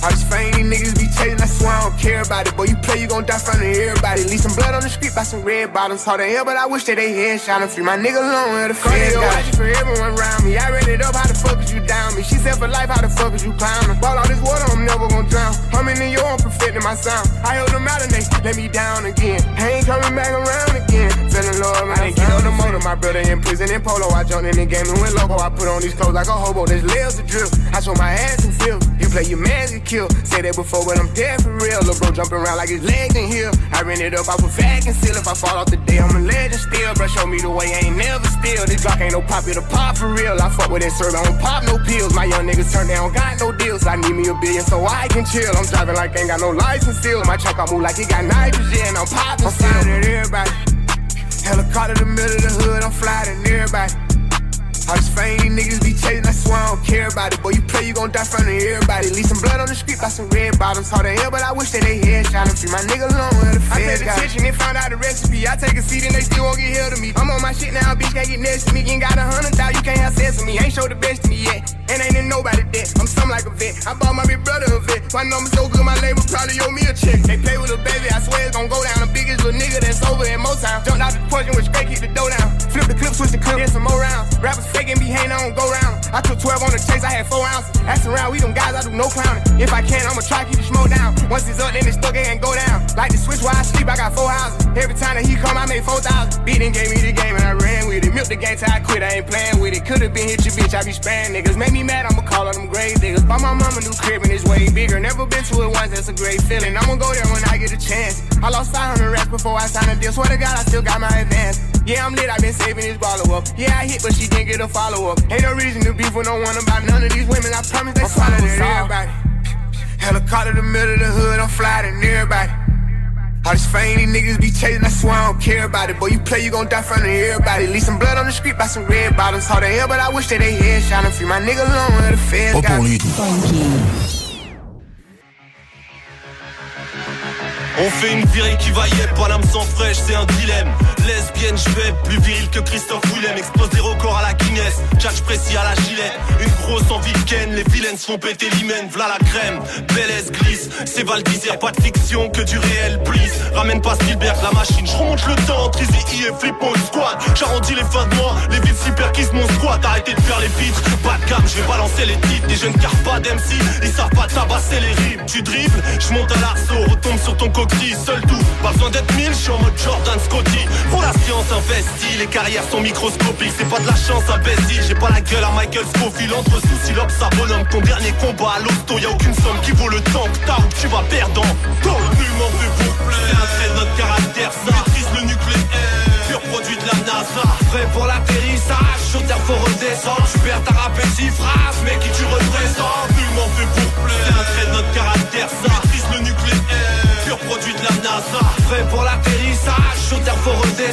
[SPEAKER 38] All these fame niggas be chasing, I swear I don't care about it. Boy, you play, you gon' die front of everybody. Leave some blood on the street by some red bottoms. Hard to hell, but I wish that they head shot and free my nigga alone where the feds got you for everyone around me. I ran it up, how the fuck is you down me? She said for life, how the fuck is you clowning? Ball all this water, I'm never gon' drown. I'm in York, I'm perfecting my sound. I held them out and they let me down again. I ain't coming back around again. Feeling love. I didn't get on the motor. My brother in prison in polo. I jumped in the game and went loco. I put on these clothes like a hobo. There's layers of drip. I show my ass and feel. You play your man, you kill. Say that before, but I'm dead for real. Lil' bro jumping around like his legs in here. I ran it up, I put fag and seal. If I fall off the day, I'm a legend still. Bro, show me the way, I ain't never still. This Glock ain't no pop, it pop for real. I fuck with that serve, I don't pop no pills. My young niggas turn down, got no deals. I need me a billion so I can chill. I'm driving like I ain't got no license still. My truck, I move like it got nitrogen. I'm popping I'm flying at everybody. Helicopter in the middle of the hood, I'm flying at everybody. All these fame niggas be chasing, I swear I don't care about it. Boy, you play, you gon' die front of everybody. Leave some blood on the street by some red bottoms. Hard to hell, but I wish that they had shot and free my nigga alone where the I paid attention and found out the recipe. I take a seat and they still won't get held to me. I'm on my shit now, bitch can't get next to me. Ain't got a hundred thousand, you can't have sex with me. Ain't show the best to me yet, and ain't in nobody debt. I'm something like a vet. I bought my big brother a vet. My number so good, my label probably owe me a check. They play with a baby, I swear it's gon' go down. The biggest little nigga that's over in Motown. Jumped out the and went straight, kick the dough down. Flip the clip, switch the clip, then some more rounds. Rappers faking, be hating, I don't go round. I took 12 on the chase, I had 4 ounces. Ask around, we them guys, I do no clowning. If I can, I'ma try keep the smoke down. Once it's up, then it's stuck, it ain't go down. Like the switch while I sleep, I got 4 houses. Every time that he come, I made 4,000. Beat gave me the game and I ran with it. Milk the game till I quit, I ain't playing with it. Could've been hit your bitch, I be spraying niggas. Make me mad, I'ma call on them grave diggers. Buy my mama new crib and it's way bigger. Never been to it once, that's a great feeling. I'ma go there when I get a chance. I lost 500 racks before I signed a deal. Swear to God, I still got my advance. Yeah, I'm lit, i been saving this follow up. Yeah, I hit, but she didn't get a follow up. Ain't no reason to beef with no one about none of these women. I promise they swallow everybody. Helicopter in the middle of the hood, I'm flying everybody. All these fame these niggas be chasing, I swear I don't care about it. Boy, you play, you gon' die front of everybody. Leave some blood on the street by some red bottoms. Hard to hell, but I wish that they head shot and free my nigga alone where the feds got me.
[SPEAKER 39] On fait une virée qui va yep, pas l'âme sans fraîche, c'est un dilemme. Lesbienne, je vais plus viril que Christophe Willem. Expose des records à la Guinness, catch précis à la gilette. Une grosse envie de ken, les vilaines se font péter l'hymen. V'là la crème, Belle glisse. C'est Val pas de fiction, que du réel, please. Ramène pas Spielberg, la machine, je remonte le temps. Trizy et flip mon squad. J'arrondis les fins de mois, les villes s'hyperquisent mon squat. Arrêtez de faire les vitres, pas de gamme, je vais balancer les titres. Des jeunes cartes pas d'MC, ils savent pas tabasser les rimes. Tu dribbles, je monte à l'arceau, retombe sur ton seul tout. Pas besoin d'être mille, je suis en mode Jordan Scotty. Pour la science investie, les carrières sont microscopiques. C'est pas de la chance imbécile, j'ai pas la gueule à Michael Scofield. Entre soucis, l'obs à bonhomme, ton dernier combat à l'hosto. Y'a aucune somme qui vaut le temps que t'as ou tu vas. Nullement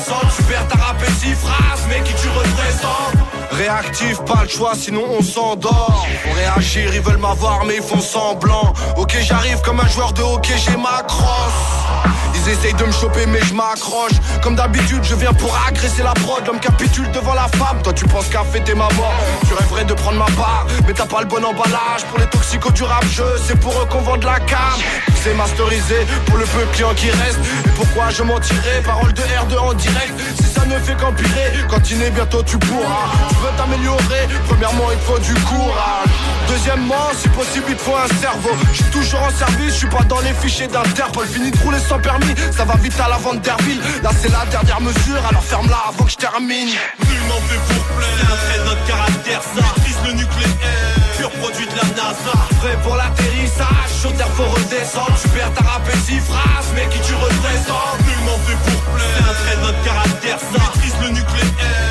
[SPEAKER 39] faut redescendre. Tu perds ta rappétie, phrase, mais qui tu représentes? Réactif, pas le choix, sinon on s'endort. Faut réagir, ils veulent m'avoir, mais ils font semblant. Ok, j'arrive comme un joueur de hockey, j'ai ma crosse. Ils de me choper, mais je m'accroche. Comme d'habitude, je viens pour agresser la prod. L'homme capitule devant la femme. Toi, tu penses qu'à fêter ma mort. Tu rêverais de prendre ma part, mais t'as pas le bon emballage. Pour les toxicos du rap jeu, c'est pour eux qu'on vend de la cam. C'est masterisé pour le peu de clients qui reste. Et pourquoi je mentirais? Parole de R2 en direct. Ça ne fait qu'empirer, est bientôt tu pourras. Tu veux
[SPEAKER 40] t'améliorer. Premièrement il te faut du courage. Deuxièmement si possible il te faut un cerveau. Je suis toujours en service, je suis pas dans les fichiers d'Interpol. Fini de rouler sans permis, ça va vite à la vente d'Herville Là c'est la dernière mesure, alors ferme-la avant que je termine.
[SPEAKER 39] Nul n'en fait pour plaire, c'est un notre caractère, ça. Maîtrise le nucléaire, pur produit de la NASA.
[SPEAKER 40] Prêt pour l'atterrissage, sur terre faut redescendre. Tu perds ta rap et six phrases, mais qui tu représentes
[SPEAKER 39] Nul n'en fait pour plaire, c'est un trait de notre caractère, ça maîtrise le nucléaire,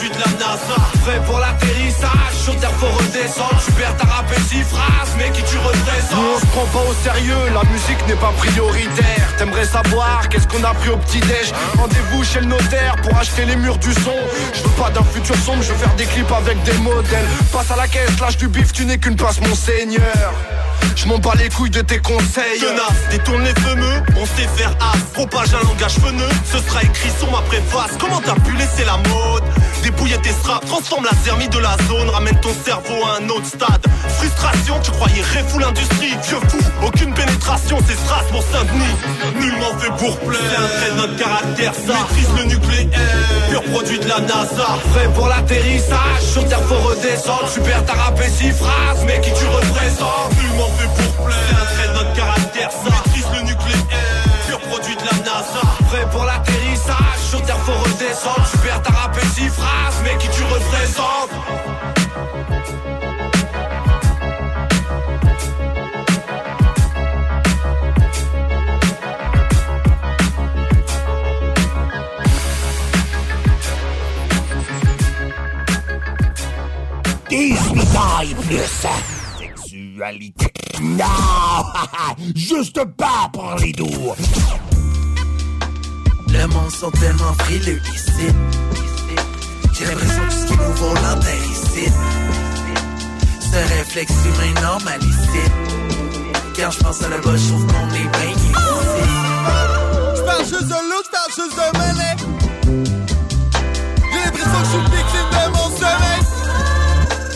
[SPEAKER 39] produit de la NASA.
[SPEAKER 40] Prêt pour l'atterrissage, sur terre faut redescendre. Tu perds ta rap et six phrases, mais qui tu représentes? Nous on se prend pas au sérieux, la musique n'est pas prioritaire. T'aimerais savoir qu'est-ce qu'on a pris au petit-déj Rendez-vous chez le notaire pour acheter les murs du son. Je veux pas d'un futur sombre, je veux faire des clips avec des modèles. Passe à la caisse, lâche du bif, tu n'es qu'une place mon seigneur. Je m'en bats les couilles de tes conseils.
[SPEAKER 39] Tenace, détourne les fameux, on sait faire as. Propage un langage feneux, ce sera écrit sur ma préface. Comment t'as pu laisser la mode? Dépouiller tes straps, transforme la thermie de la zone. Ramène ton cerveau à un autre stade. Frustration, tu croyais réfou l'industrie. Vieux fou, aucune pénétration, c'est Stras pour Saint-Denis. Nullement fait pour plaire, c'est notre caractère, ça. Maîtrise le nucléaire, pur produit de la NASA.
[SPEAKER 40] Prêt pour l'atterrissage, sur terre faut redescendre. Tu perds ta six phrases, mais qui tu représentes?
[SPEAKER 39] Nullement fait pour plaire, c'est notre caractère, ça. Maîtrise le nucléaire, pur produit de la NASA.
[SPEAKER 40] Prêt pour l'atterrissage, sur terre faut redescendre Tu perds ta et phrases, mais qui tu représentes?
[SPEAKER 41] Désuitaille plus sexualité. Non, juste pas pour les doux.
[SPEAKER 1] Le monde sont tellement frileux ici. J'ai l'impression que ce qui nous vaut ici. Ce réflexe humain normal ici. Quand je pense à la bas, je trouve qu'on est bien ici.
[SPEAKER 22] J'parle juste de look, j'parle juste de mêlée. J'ai l'impression que je suis victime de mon sommeil.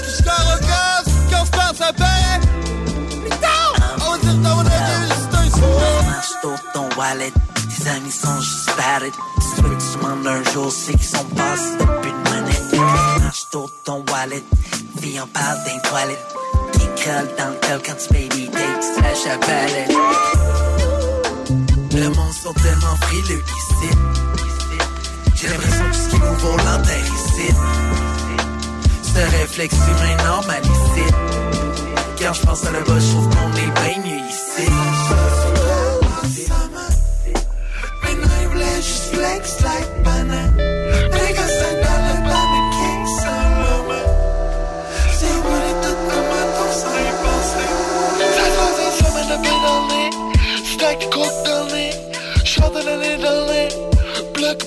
[SPEAKER 22] J'suis en recasse quand j'parle ça paye. Putain! On va dire ton juste un sourire.
[SPEAKER 1] Marche ton wallet. Tes amis sont juste bad. Si tu veux que tu demandes un jour, c'est qu'ils sont passés depuis une minute. Marche sur ton wallet. Vie en parle d'un toilette. Qui colle dans le col quand tu payes des dates. Slash à palette. Le monde sont tellement frileux ici. J'ai l'impression que ce qui nous vaut l'enterre ici. Ce réflexe humain normal ici. Quand je pense à la bas, je trouve qu'on est bien mieux ici.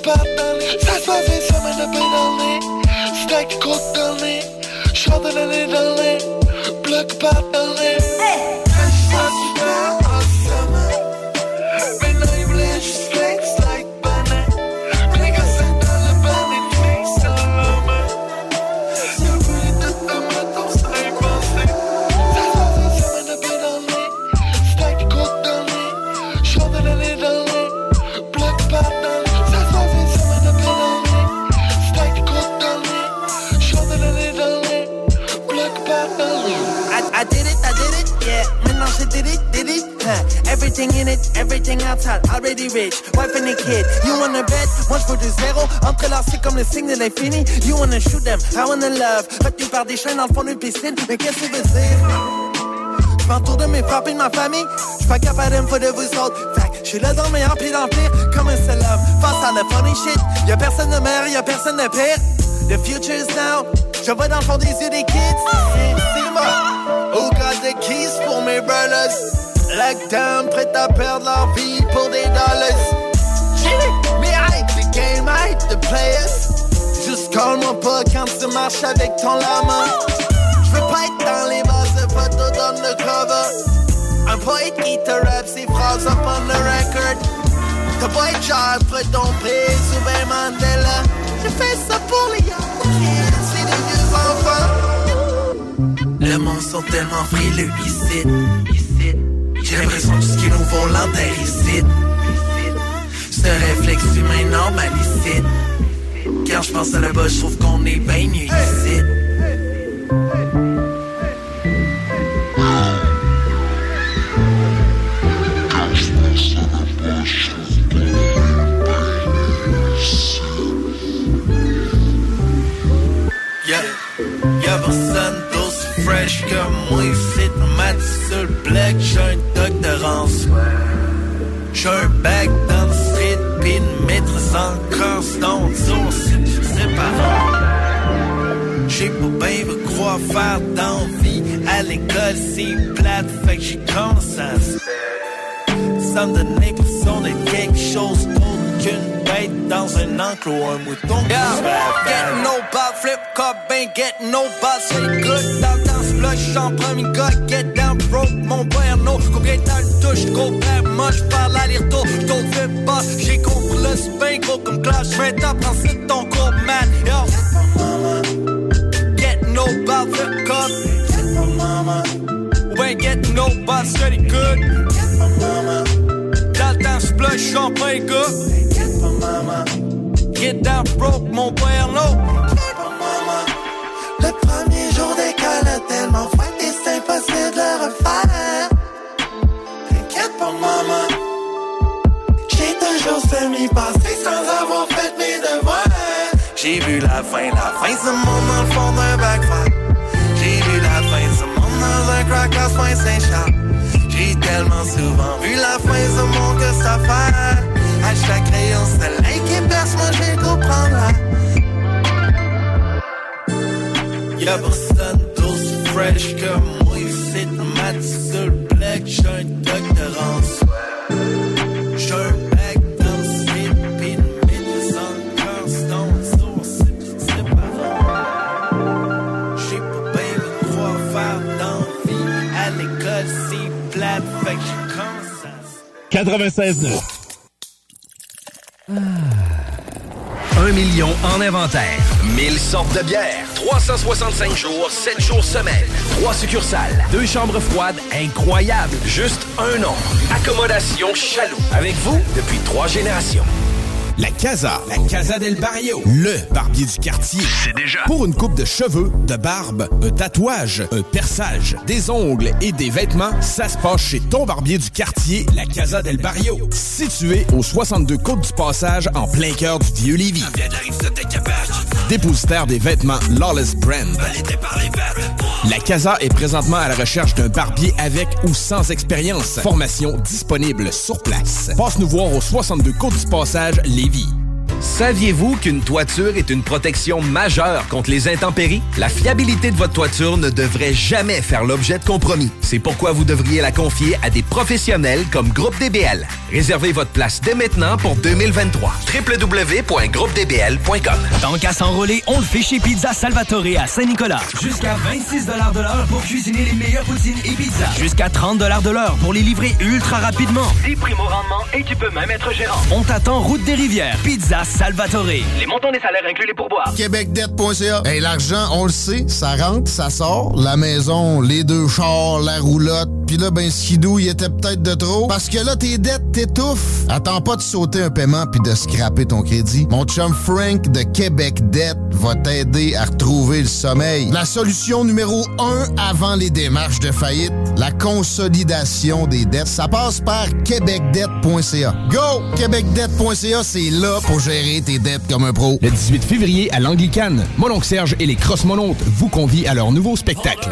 [SPEAKER 41] pantalony Zazwazaj same na pedalny Stack
[SPEAKER 1] kot dalny Szadalany dalny Black pantalny Everything in it, everything outside, already rich. Wife and a kid, you wanna bet? Moi je veux du zéro, comme le signe de l'infini. You wanna shoot them, I wanna love. Des chaînes dans le fond d'une piscine, mais qu'est-ce que tu dire? Je m'entoure de mes frappes et de ma famille. Je suis pas capable de me de vous autres. Fait je suis là dans le meilleur puis dans comme un seul homme. Face à la funny shit, y'a personne de meilleur, y'a personne de pire. The future's now. Je vois dans le fond des yeux des kids. C'est moi.
[SPEAKER 22] Who got the keys pour mes brothers? Lockdown, prêt à perdre leur vie pour des dollars. Mais hype the game, hype the players. Juste call-moi pas quand tu marches avec ton lama. J'veux pas être dans les bases de photos dans le cover. Un poète qui te rappe ses phrases up on the record. T'as pas être genre ton prix sous ben Mandela. Je fais ça pour les enfants.
[SPEAKER 1] Le monde sont tellement frileux ici. J'ai l'impression que ce qui nous vaut l'enterre ici. Ce réflexe humain normal ici. Quand je pense à la bas, je trouve qu'on est bien ici. D'aussi fresh que moi sur le black, j'suis un doctorance J'suis un bac dans le street Pis une maîtrise en constant source C'est pas J'ai pas bien veut croire faire d'envie. À l'école c'est plate Fait que j'ai se ça me donne l'impression quelque chose d'autre qu'une dans un enclos, un mouton.
[SPEAKER 42] Yeah,
[SPEAKER 1] Get
[SPEAKER 42] no ball, flip cup, ain't getting no ball, c'est good l'œil, j'en prends une get down, broke, mon berno. Combien de temps le touche, compère moche, par l'aller-retour, j't'en fais pas, j'ai compris le spin, gros comme clash, 20 ans, prends c'est ton cours, man, yo. Get no about the cup. Get my mama. We get no by steady good. Get my mama. Dans le temps, j'blush, j'en prends une. Get my mama. Get down, broke, mon berno.
[SPEAKER 1] Get my mama. Le premier tellement fouetté, c'est impossible de le refaire. T'inquiète pas, maman. J'ai toujours semi-passé sans avoir fait mes devoirs.
[SPEAKER 42] J'ai vu la fin, la fin, ce monde dans le fond d'un backfire. J'ai vu la fin, ce monde dans un crack à soin Saint-Charles. J'ai tellement souvent vu la fin, ce monde que ça fait. Hashtag crayon, soleil qui perce, moi je vais comprendre. Y'a personne fresh que moi ici, mat sur le black, j'suis un doctorance. J'suis un bac dans le slip, pis une en constante source, c'est pas J'ai pas bien le croire faire d'envie, à l'école c'est plate, fait que j'ai commencé à
[SPEAKER 43] 96.9.
[SPEAKER 3] Un million en inventaire. 1000 sortes de bières. 365 jours, 7 jours semaine. 3 succursales. Deux chambres froides incroyables. Juste un nom. Accommodation Chaloux. Avec vous depuis trois générations.
[SPEAKER 10] La Casa. La Casa del Barrio. Le barbier du quartier. C'est déjà. Pour une coupe de cheveux, de barbe, un tatouage, un perçage, des ongles et des vêtements, ça se passe chez ton barbier du quartier, la Casa del Barrio. Situé au 62 Côte du Passage, en plein cœur du vieux Lévis. Dépositaire des vêtements Lawless Brand. La Casa est présentement à la recherche d'un barbier avec ou sans expérience. Formation disponible sur place. Passe nous voir au 62 Côte du Passage, Lévis.
[SPEAKER 3] Saviez-vous qu'une toiture est une protection majeure contre les intempéries? La fiabilité de votre toiture ne devrait jamais faire l'objet de compromis. C'est pourquoi vous devriez la confier à des professionnels comme Groupe DBL. Réservez votre place dès maintenant pour 2023. www.groupedbl.com
[SPEAKER 12] Tant qu'à s'enrôler, on le fait chez Pizza Salvatore à Saint-Nicolas. Jusqu'à 26 de l'heure pour cuisiner les meilleures poutines et pizzas. Jusqu'à 30 de l'heure pour les livrer ultra rapidement.
[SPEAKER 44] 10 primes au rendement et tu peux même être gérant.
[SPEAKER 12] On t'attend route des rivières. Pizza Salvatore.
[SPEAKER 44] Les montants des salaires inclus les pourboires.
[SPEAKER 14] Québecdebt.ca. Hey, l'argent, on le sait, ça rentre, ça sort. La maison, les deux chars, la roulotte. Puis là, ben, skidou, il était peut-être de trop. Parce que là, tes dettes t'étouffent. Attends pas de sauter un paiement puis de scraper ton crédit. Mon chum Frank de Québec Debt va t'aider à retrouver le sommeil. La solution numéro un avant les démarches de faillite, la consolidation des dettes. Ça passe par québecdebt.ca. Go! Québecdebt.ca, c'est là pour gérer
[SPEAKER 10] Le 18 février à l'Anglicane, Mononcle Serge et les Cross-Monontes vous convient à leur nouveau spectacle.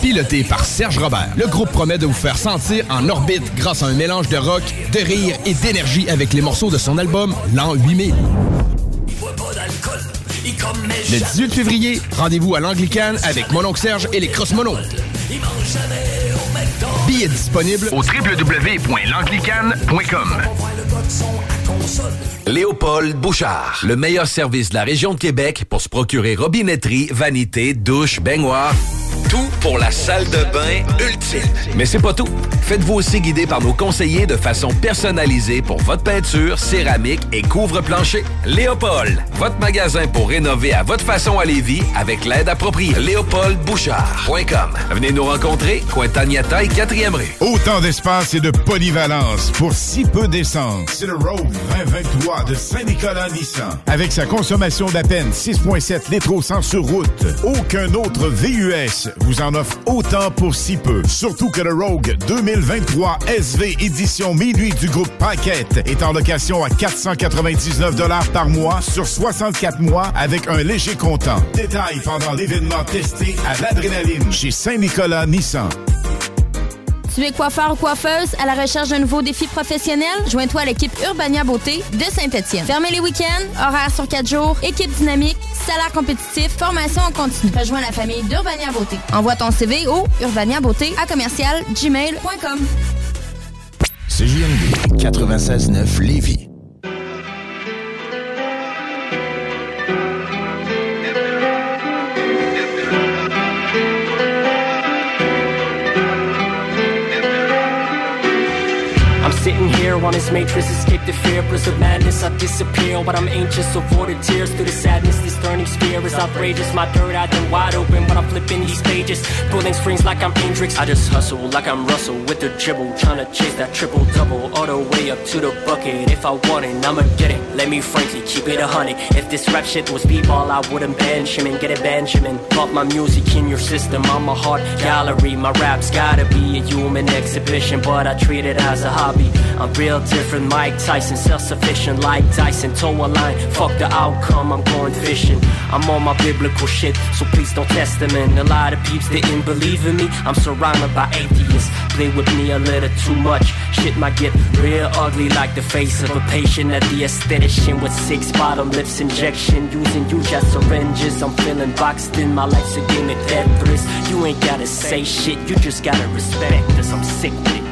[SPEAKER 10] Piloté par Serge Robert, le groupe promet de vous faire sentir en orbite grâce à un mélange de rock, de rire et d'énergie avec les morceaux de son album L'an 8000. Le 18 février, rendez-vous à l'Anglicane avec Mononcle Serge et les Cross-Monontes. Billets disponibles au www.l'anglicane.com.
[SPEAKER 3] Léopold Bouchard, le meilleur service de la région de Québec pour se procurer robinetterie, vanité, douche, baignoire,
[SPEAKER 10] tout pour la salle de bain ultime. Mais c'est pas tout. Faites-vous aussi guider par nos conseillers de façon personnalisée pour votre peinture, céramique et couvre-plancher. Léopold, votre magasin pour rénover à votre façon à Lévis avec l'aide appropriée. LéopoldBouchard.com. Venez nous rencontrer, Cointagnata et 4e rue.
[SPEAKER 2] Autant d'espace et de polyvalence pour si peu d'essence. C'est le Rogue 2023 de Saint-Nicolas Nissan. Avec sa consommation d'à peine 6,7 litres au 100 sur route, aucun autre VUS vous en offre autant pour si peu. Surtout que le Rogue 2023 SV édition minuit du groupe Paquette est en location à 499 par mois sur 64 mois avec un léger comptant. Détail pendant l'événement testé à l'adrénaline chez Saint-Nicolas Nissan.
[SPEAKER 7] Tu es coiffeur ou coiffeuse à la recherche d'un nouveau défi professionnel? Joins-toi à l'équipe Urbania Beauté de Saint-Etienne. Fermez les week-ends, horaires sur 4 jours, équipe dynamique, salaire compétitif, formation en continu. Rejoins la famille d'Urbania Beauté. Envoie ton CV au urbaniabeauté à commercial gmail.com.
[SPEAKER 2] CJMD 96.9 Lévis.
[SPEAKER 45] Sitting here on this matrix, escape the fear, of madness. I disappear, but I'm anxious, avoid the tears through the sadness. This turning sphere is outrageous. My third eye then wide open, but I'm flipping these pages, pulling strings like I'm Hendrix. I just hustle like I'm Russell with the dribble, trying to chase that triple double all the way up to the bucket. If I want it, I'ma get it. Let me frankly keep it a hundred. If this rap shit was b-ball, I wouldn't Benjamin. Get it, Benjamin. Pump my music in your system. I'm a heart gallery. My rap's gotta be a human exhibition, but I treat it as a hobby. I'm real different, Mike Tyson, self-sufficient like Dyson. Toe a line, fuck the outcome, I'm going fishing. I'm on my biblical shit, so please don't test them in. A lot of peeps didn't believe in me. I'm surrounded by atheists. Play with me a little too much. Shit might get real ugly like the face of a patient at the aesthetician with six bottom lips injection. Using you just syringes. I'm feeling boxed in. My life's a game of Tetris. You ain't gotta say shit, you just gotta respect this. I'm sick with it.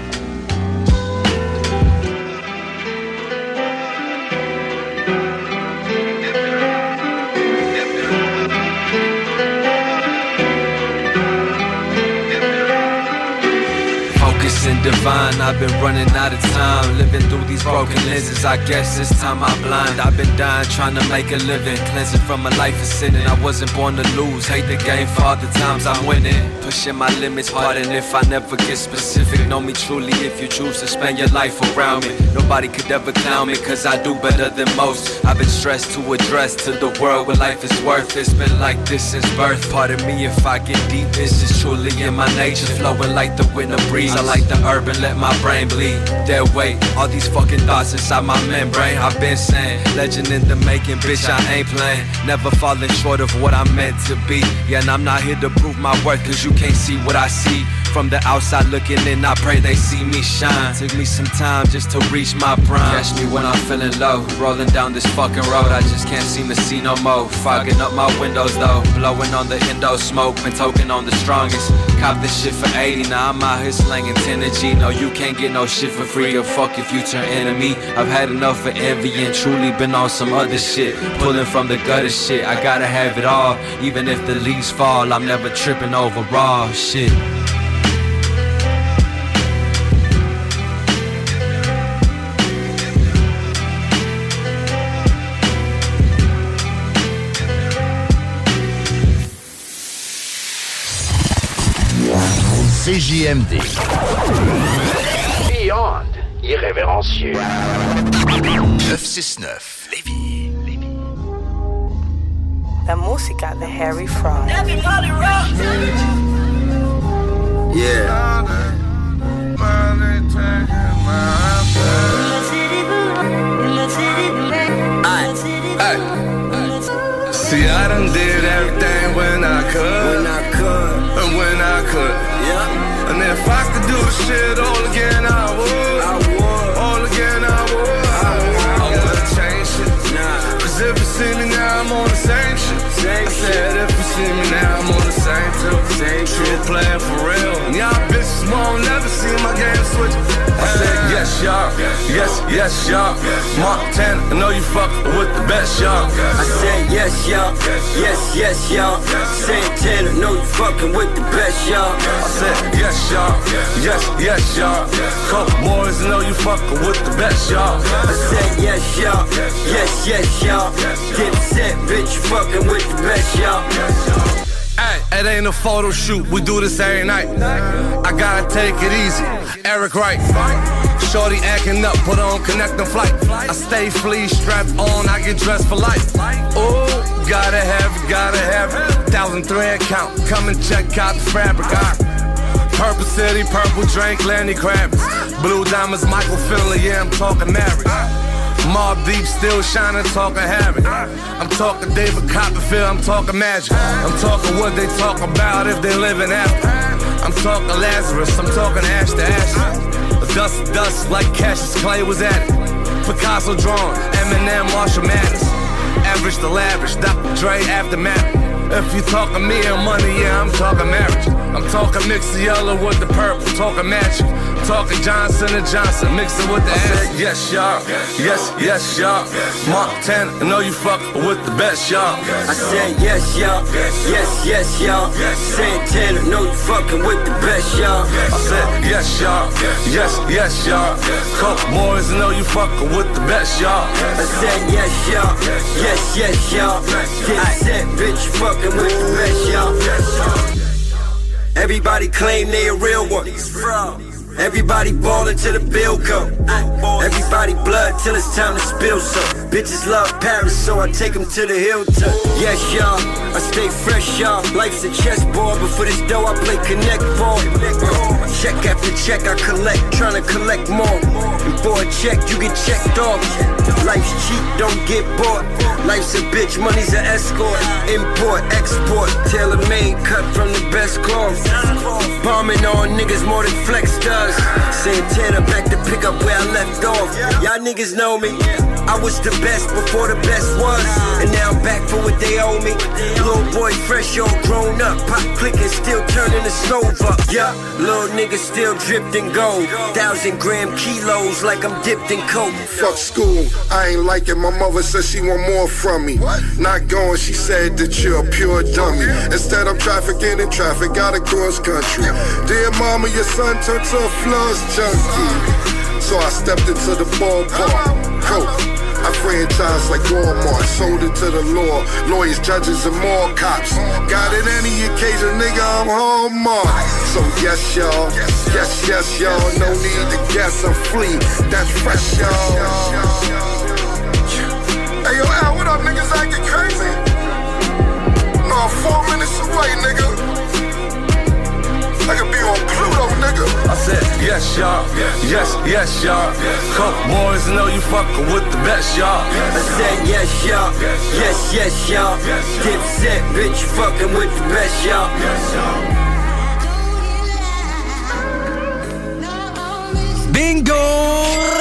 [SPEAKER 46] Divine, I've been running out of time. Living through these broken lenses, I guess this time I'm blind. I've been dying, trying to make a living. Cleansing from a life of sinning. I wasn't born to lose. Hate the game for all the times I'm winning. Pushing my limits, pardon if I never get specific. Know me truly if you choose to spend your life around me. Nobody could ever clown me, cause I do better than most. I've been stressed to address to the world what life is worth. It's been like this since birth. Pardon me if I get deep, this is truly in my nature. Flowing like the winter breeze. I like the urban, let my brain bleed. Dead weight, all these fucking thoughts inside my membrane. I've been saying, legend in the making, bitch, I ain't playing. Never falling short of what I'm meant to be. Yeah, and I'm not here to prove my worth, cause you can't see what I see. From the outside looking in, I pray they see me shine. Took me some time just to reach my prime. Catch me when I'm feeling low. Rolling down this fucking road, I just can't seem to see no more. Fogging up my windows though. Blowing on the endo smoke, been token on the strongest. Cop this shit for 80, now I'm out here slanging 10 G. No, you can't get no shit for free or fuck if you turn enemy. I've had enough of envy and truly been on some other shit. Pulling from the gutter shit, I gotta have it all. Even if the leaves fall, I'm never tripping over raw shit.
[SPEAKER 2] CJMD.
[SPEAKER 47] Beyond irrévérencieux.
[SPEAKER 2] 969 Lévis.
[SPEAKER 48] La música de Harry Fraud.
[SPEAKER 49] Yeah.
[SPEAKER 40] Hey. See, I done did everything when I could. When I could. And when I could. And if I could do shit all again, I would. I would. All again, I would. I, would. I wouldn't change shit. Nah. Cause if you see me now, I'm on the same shit. Same I said, if you see me now, I'm on the same tip. Same True player for real. And y'all bitches won't
[SPEAKER 50] yes, y'all. yes, yes, y'all. Montana, I know you fuck with the best, y'all.
[SPEAKER 51] I said yes, y'all. Yes, yes, y'all. Santana, I know you fucking with the best, y'all.
[SPEAKER 50] I said yes, y'all. Yes, yes, y'all. Coke boys, I know you fucking with the best, y'all.
[SPEAKER 51] I said yes, y'all. Yes, yes, y'all. Get set, bitch, fucking with the best, y'all.
[SPEAKER 50] It ain't a photo shoot, we do this every night. I gotta take it easy. Eric Wright. Shorty acting up, put on connecting flight. I stay flea strapped on, I get dressed for life. Ooh, gotta have it, gotta have it. Thousand thread count, come and check out the fabric. I, purple city, purple drink, Lenny Kravitz. Blue diamonds, Michael Finley, yeah, I'm talking marriage. Mobb Deep, still shining, talking Havoc. I'm talking David Copperfield, I'm talking magic. I'm talking what they talk about if they live in after. I'm talking Lazarus, I'm talking ash to ash. Dust to dust like Cassius Clay was at it. Picasso drawn, Eminem, Marshall Mathers. Average to lavish, Dr. Dre aftermath. If you talking me and money, yeah, I'm talking marriage. I'm talking mix yellow with the purple, talking magic. Talking Johnson and Johnson, mixing with the ass. Yes, y'all. Yes, yes, y'all. Montana, I know you fuck with the best, y'all.
[SPEAKER 51] I said yes, y'all. Yes, yes, y'all. Santana, know you fucking with the best, y'all.
[SPEAKER 50] I said yes, y'all. Yes, yes, y'all. Coke boys, know you fucking with the best, y'all.
[SPEAKER 51] I said yes, y'all. Yes, yes, y'all. Get set, bitch, fucking with the best, y'all. Everybody claim they a real one. Everybody ballin' till the bill go. Everybody blood till it's time to spill some. Bitches love Paris, so I take them to the Hilton. Yes, y'all, I stay fresh, y'all. Life's a chessboard, but for this dough I play connect ball. Check after check I collect, tryna collect more. And for a check, you get checked off. Life's cheap, don't get bought. Life's a bitch, money's an escort. Import, export, tailor made, cut from the best cloth. Bombing on niggas more than Flex does. Santana back to pick up where I left off. Y'all niggas know me. I was the best before the best was. And now I'm back for what they owe me. Little boy fresh, all grown up. Pop clicking, still turning the stove up. Yeah, little nigga still dripped in gold. Thousand gram kilos like I'm dipped in coke.
[SPEAKER 52] Fuck school, I ain't like it. My mother said she want more from me. Not going, she said that you're a pure dummy. Instead, I'm trafficking in traffic out across country. Dear mama, your son turned to a floss junkie. So I stepped into the ballpark. Coke. I franchised like Walmart, sold it to the law. Lawyers, judges, and more cops. Got it any occasion, nigga, I'm hallmark. So yes, y'all. Yes, yes, y'all. No need to guess, I'm flee. That's fresh, y'all.
[SPEAKER 50] Yes, y'all. Yes, yes, y'all. Coke boys know you fucking with the best, y'all.
[SPEAKER 51] I said, yes, y'all. Yes, yes, y'all. Get set, bitch, fucking with the best, y'all.
[SPEAKER 12] Bingo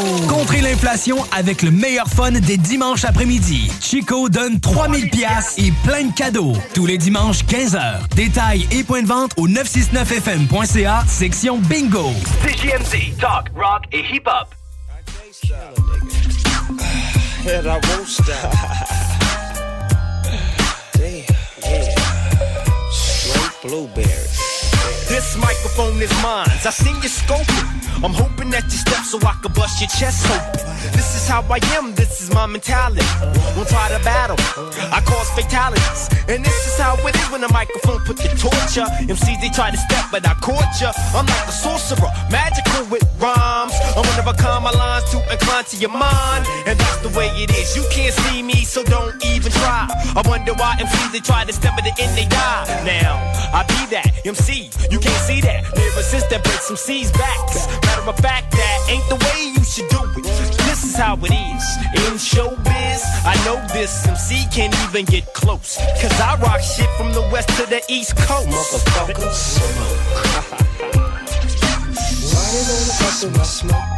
[SPEAKER 12] Radio! Contrez l'inflation avec le meilleur fun des dimanches après-midi. Chico donne 3000 pièces et plein de cadeaux. Tous les dimanches, 15h. Détails et points de vente au 969fm.ca, section Bingo.
[SPEAKER 53] CJMD, talk, rock et hip-hop.
[SPEAKER 54] And
[SPEAKER 23] This microphone is mine. I seen you scoping. I'm hoping that you step so I can bust your chest open. This is how I am. This is my mentality. Don't try to battle. I cause fatalities. And this is how it is when the microphone put the torture. MCs they try to step, but I caught ya. I'm like a sorcerer, magical with rhymes. I'm of a. My lines to incline to your mind, and that's the way it is. You can't see me, so don't even try. I wonder why MCs they try to step at the end they die. Now I be that MC. You can't see that. Lyricist that breaks some C's backs. Matter of fact, that ain't the way you should do it. This is how it is. In showbiz, I know this MC can't even get close. Cause I rock shit from the west to the east coast. Motherfuckers.
[SPEAKER 54] Why they wanna fuck with my smoke?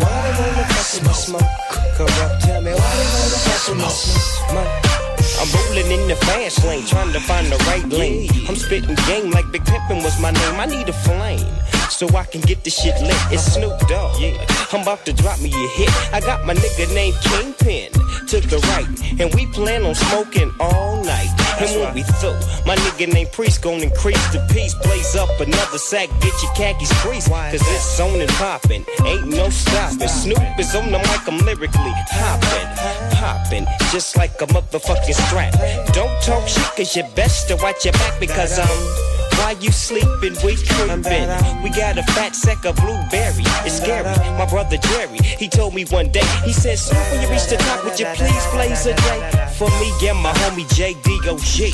[SPEAKER 54] Why they wanna fuck with my smoke? Corrupt, tell me why they wanna fuck with my smoke?
[SPEAKER 55] I'm rolling in the fast lane, trying to find the right lane. I'm spitting game like Big Pimpin' was my name. I need a flame.
[SPEAKER 54] So I can get the shit lit. It's Snoop Dogg. Yeah, I'm about to drop me a hit. I got my nigga named Kingpin to the right, and we plan on smoking all night. And when we through, my nigga named Priest gon' increase the peace. Blaze up another sack, get your khakis creased. Cause it's on and poppin', ain't no stopping. Snoop is on the mic, I'm lyrically hoppin', poppin', just like a motherfucking strap. Don't talk shit, cause you best to watch your back because I'm. Why you sleeping? We creeping. We got a fat sack of blueberry. It's scary. My brother Jerry, he told me one day. He said, "Sir, when you reach the top, would you please blaze a day for me and my homie JDOG,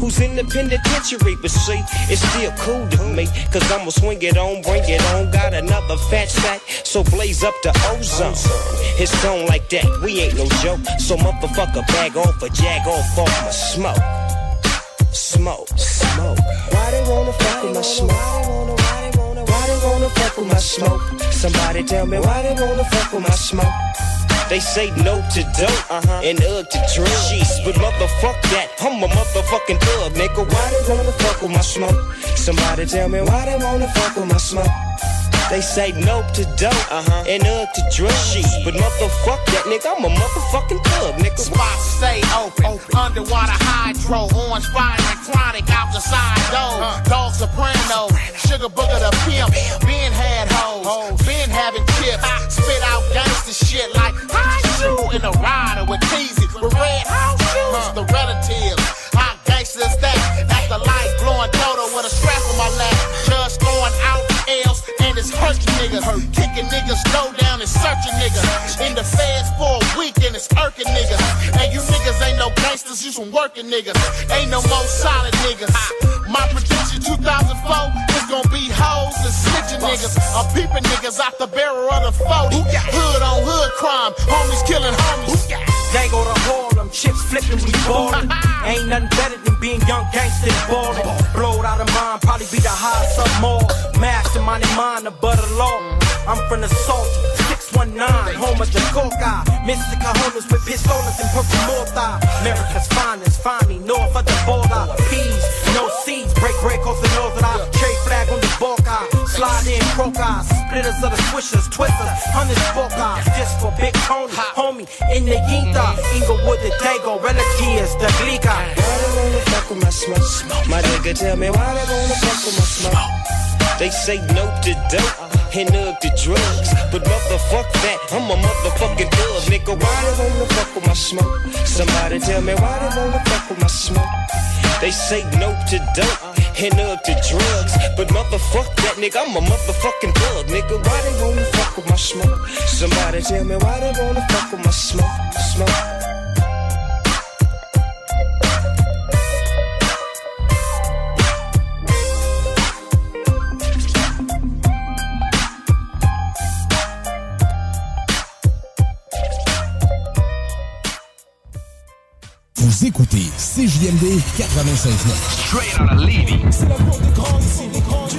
[SPEAKER 54] who's in the penitentiary? But see, it's still cool to me, cause I'ma swing it on, bring it on. Got another fat sack, so blaze up the ozone. It's on like that, we ain't no joke. So motherfucker, bag off or jag off off my smoke. Smoke, smoke. Wanna fuck with my smoke? Why they wanna fuck with my smoke? Somebody tell me why they wanna fuck with my smoke? They say no to dope uh-huh, and ugh to drugs. But motherfuck that, I'm a motherfucking thug, nigga. Why they wanna fuck with my smoke? Somebody tell me why they wanna fuck with my smoke? They say nope to dope uh-huh. and ugh to drugs. But motherfuck that, nigga. I'm a motherfucking thug, nigga.
[SPEAKER 56] Spots stay open. Underwater hydro, orange fire and chronic out the side door. Dog soprano, sugar booger the pimp. Ben had hoes, Ben having chips. Spit out gangster shit like high shoe in a rider with teasy with red house shoes. The relatives, how gangster is that? At the light hurting niggas. Kicking niggas low down and searching niggas. In the feds for a week and it's irking niggas. And you niggas ain't no gangsters, you some working niggas. Ain't no more solid niggas. My prediction 2004 is gonna be hoes and snitching niggas. I'm peeping niggas out the barrel of the 40. Hood on hood crime, homies killing homies.
[SPEAKER 54] Gang go to Harlem, chips flipping, we ballin'. Ain't nothing better than being young gangsters ballin'. Blowed out of mind, probably be the highest up more. In mind, the butter law. I'm from the salty, 619, home of the coca. Mr. Cajonas with pistolas and purple mortar. America's finest, find me north of the border. Peas, no seeds, break break off the north of Trade flag on the Boca. Slide in crocus, splitters of the swishers, twisters, hundreds Boca. Just for Big Tony, homie, in the Yinta. Inglewood, the Dago, relatives, the Glica. Why they wanna fuck with my smoke? My nigga tell me why they wanna fuck with my smoke? They say no to dope and ugh to drugs. But motherfuck that, I'm a motherfucking thug, nigga. Why they wanna fuck with my smoke? Somebody tell me why they wanna fuck with my smoke? They say no to dope and ugh to drugs. But motherfuck that, nigga. I'm a motherfucking thug, nigga. Why they wanna fuck with my smoke? Somebody tell me why they wanna fuck with my smoke? Smoke.
[SPEAKER 33] Vous écoutez CJMD 96.9.
[SPEAKER 3] Straight out of Levy.
[SPEAKER 33] C'est la porte des grands ici, des grands du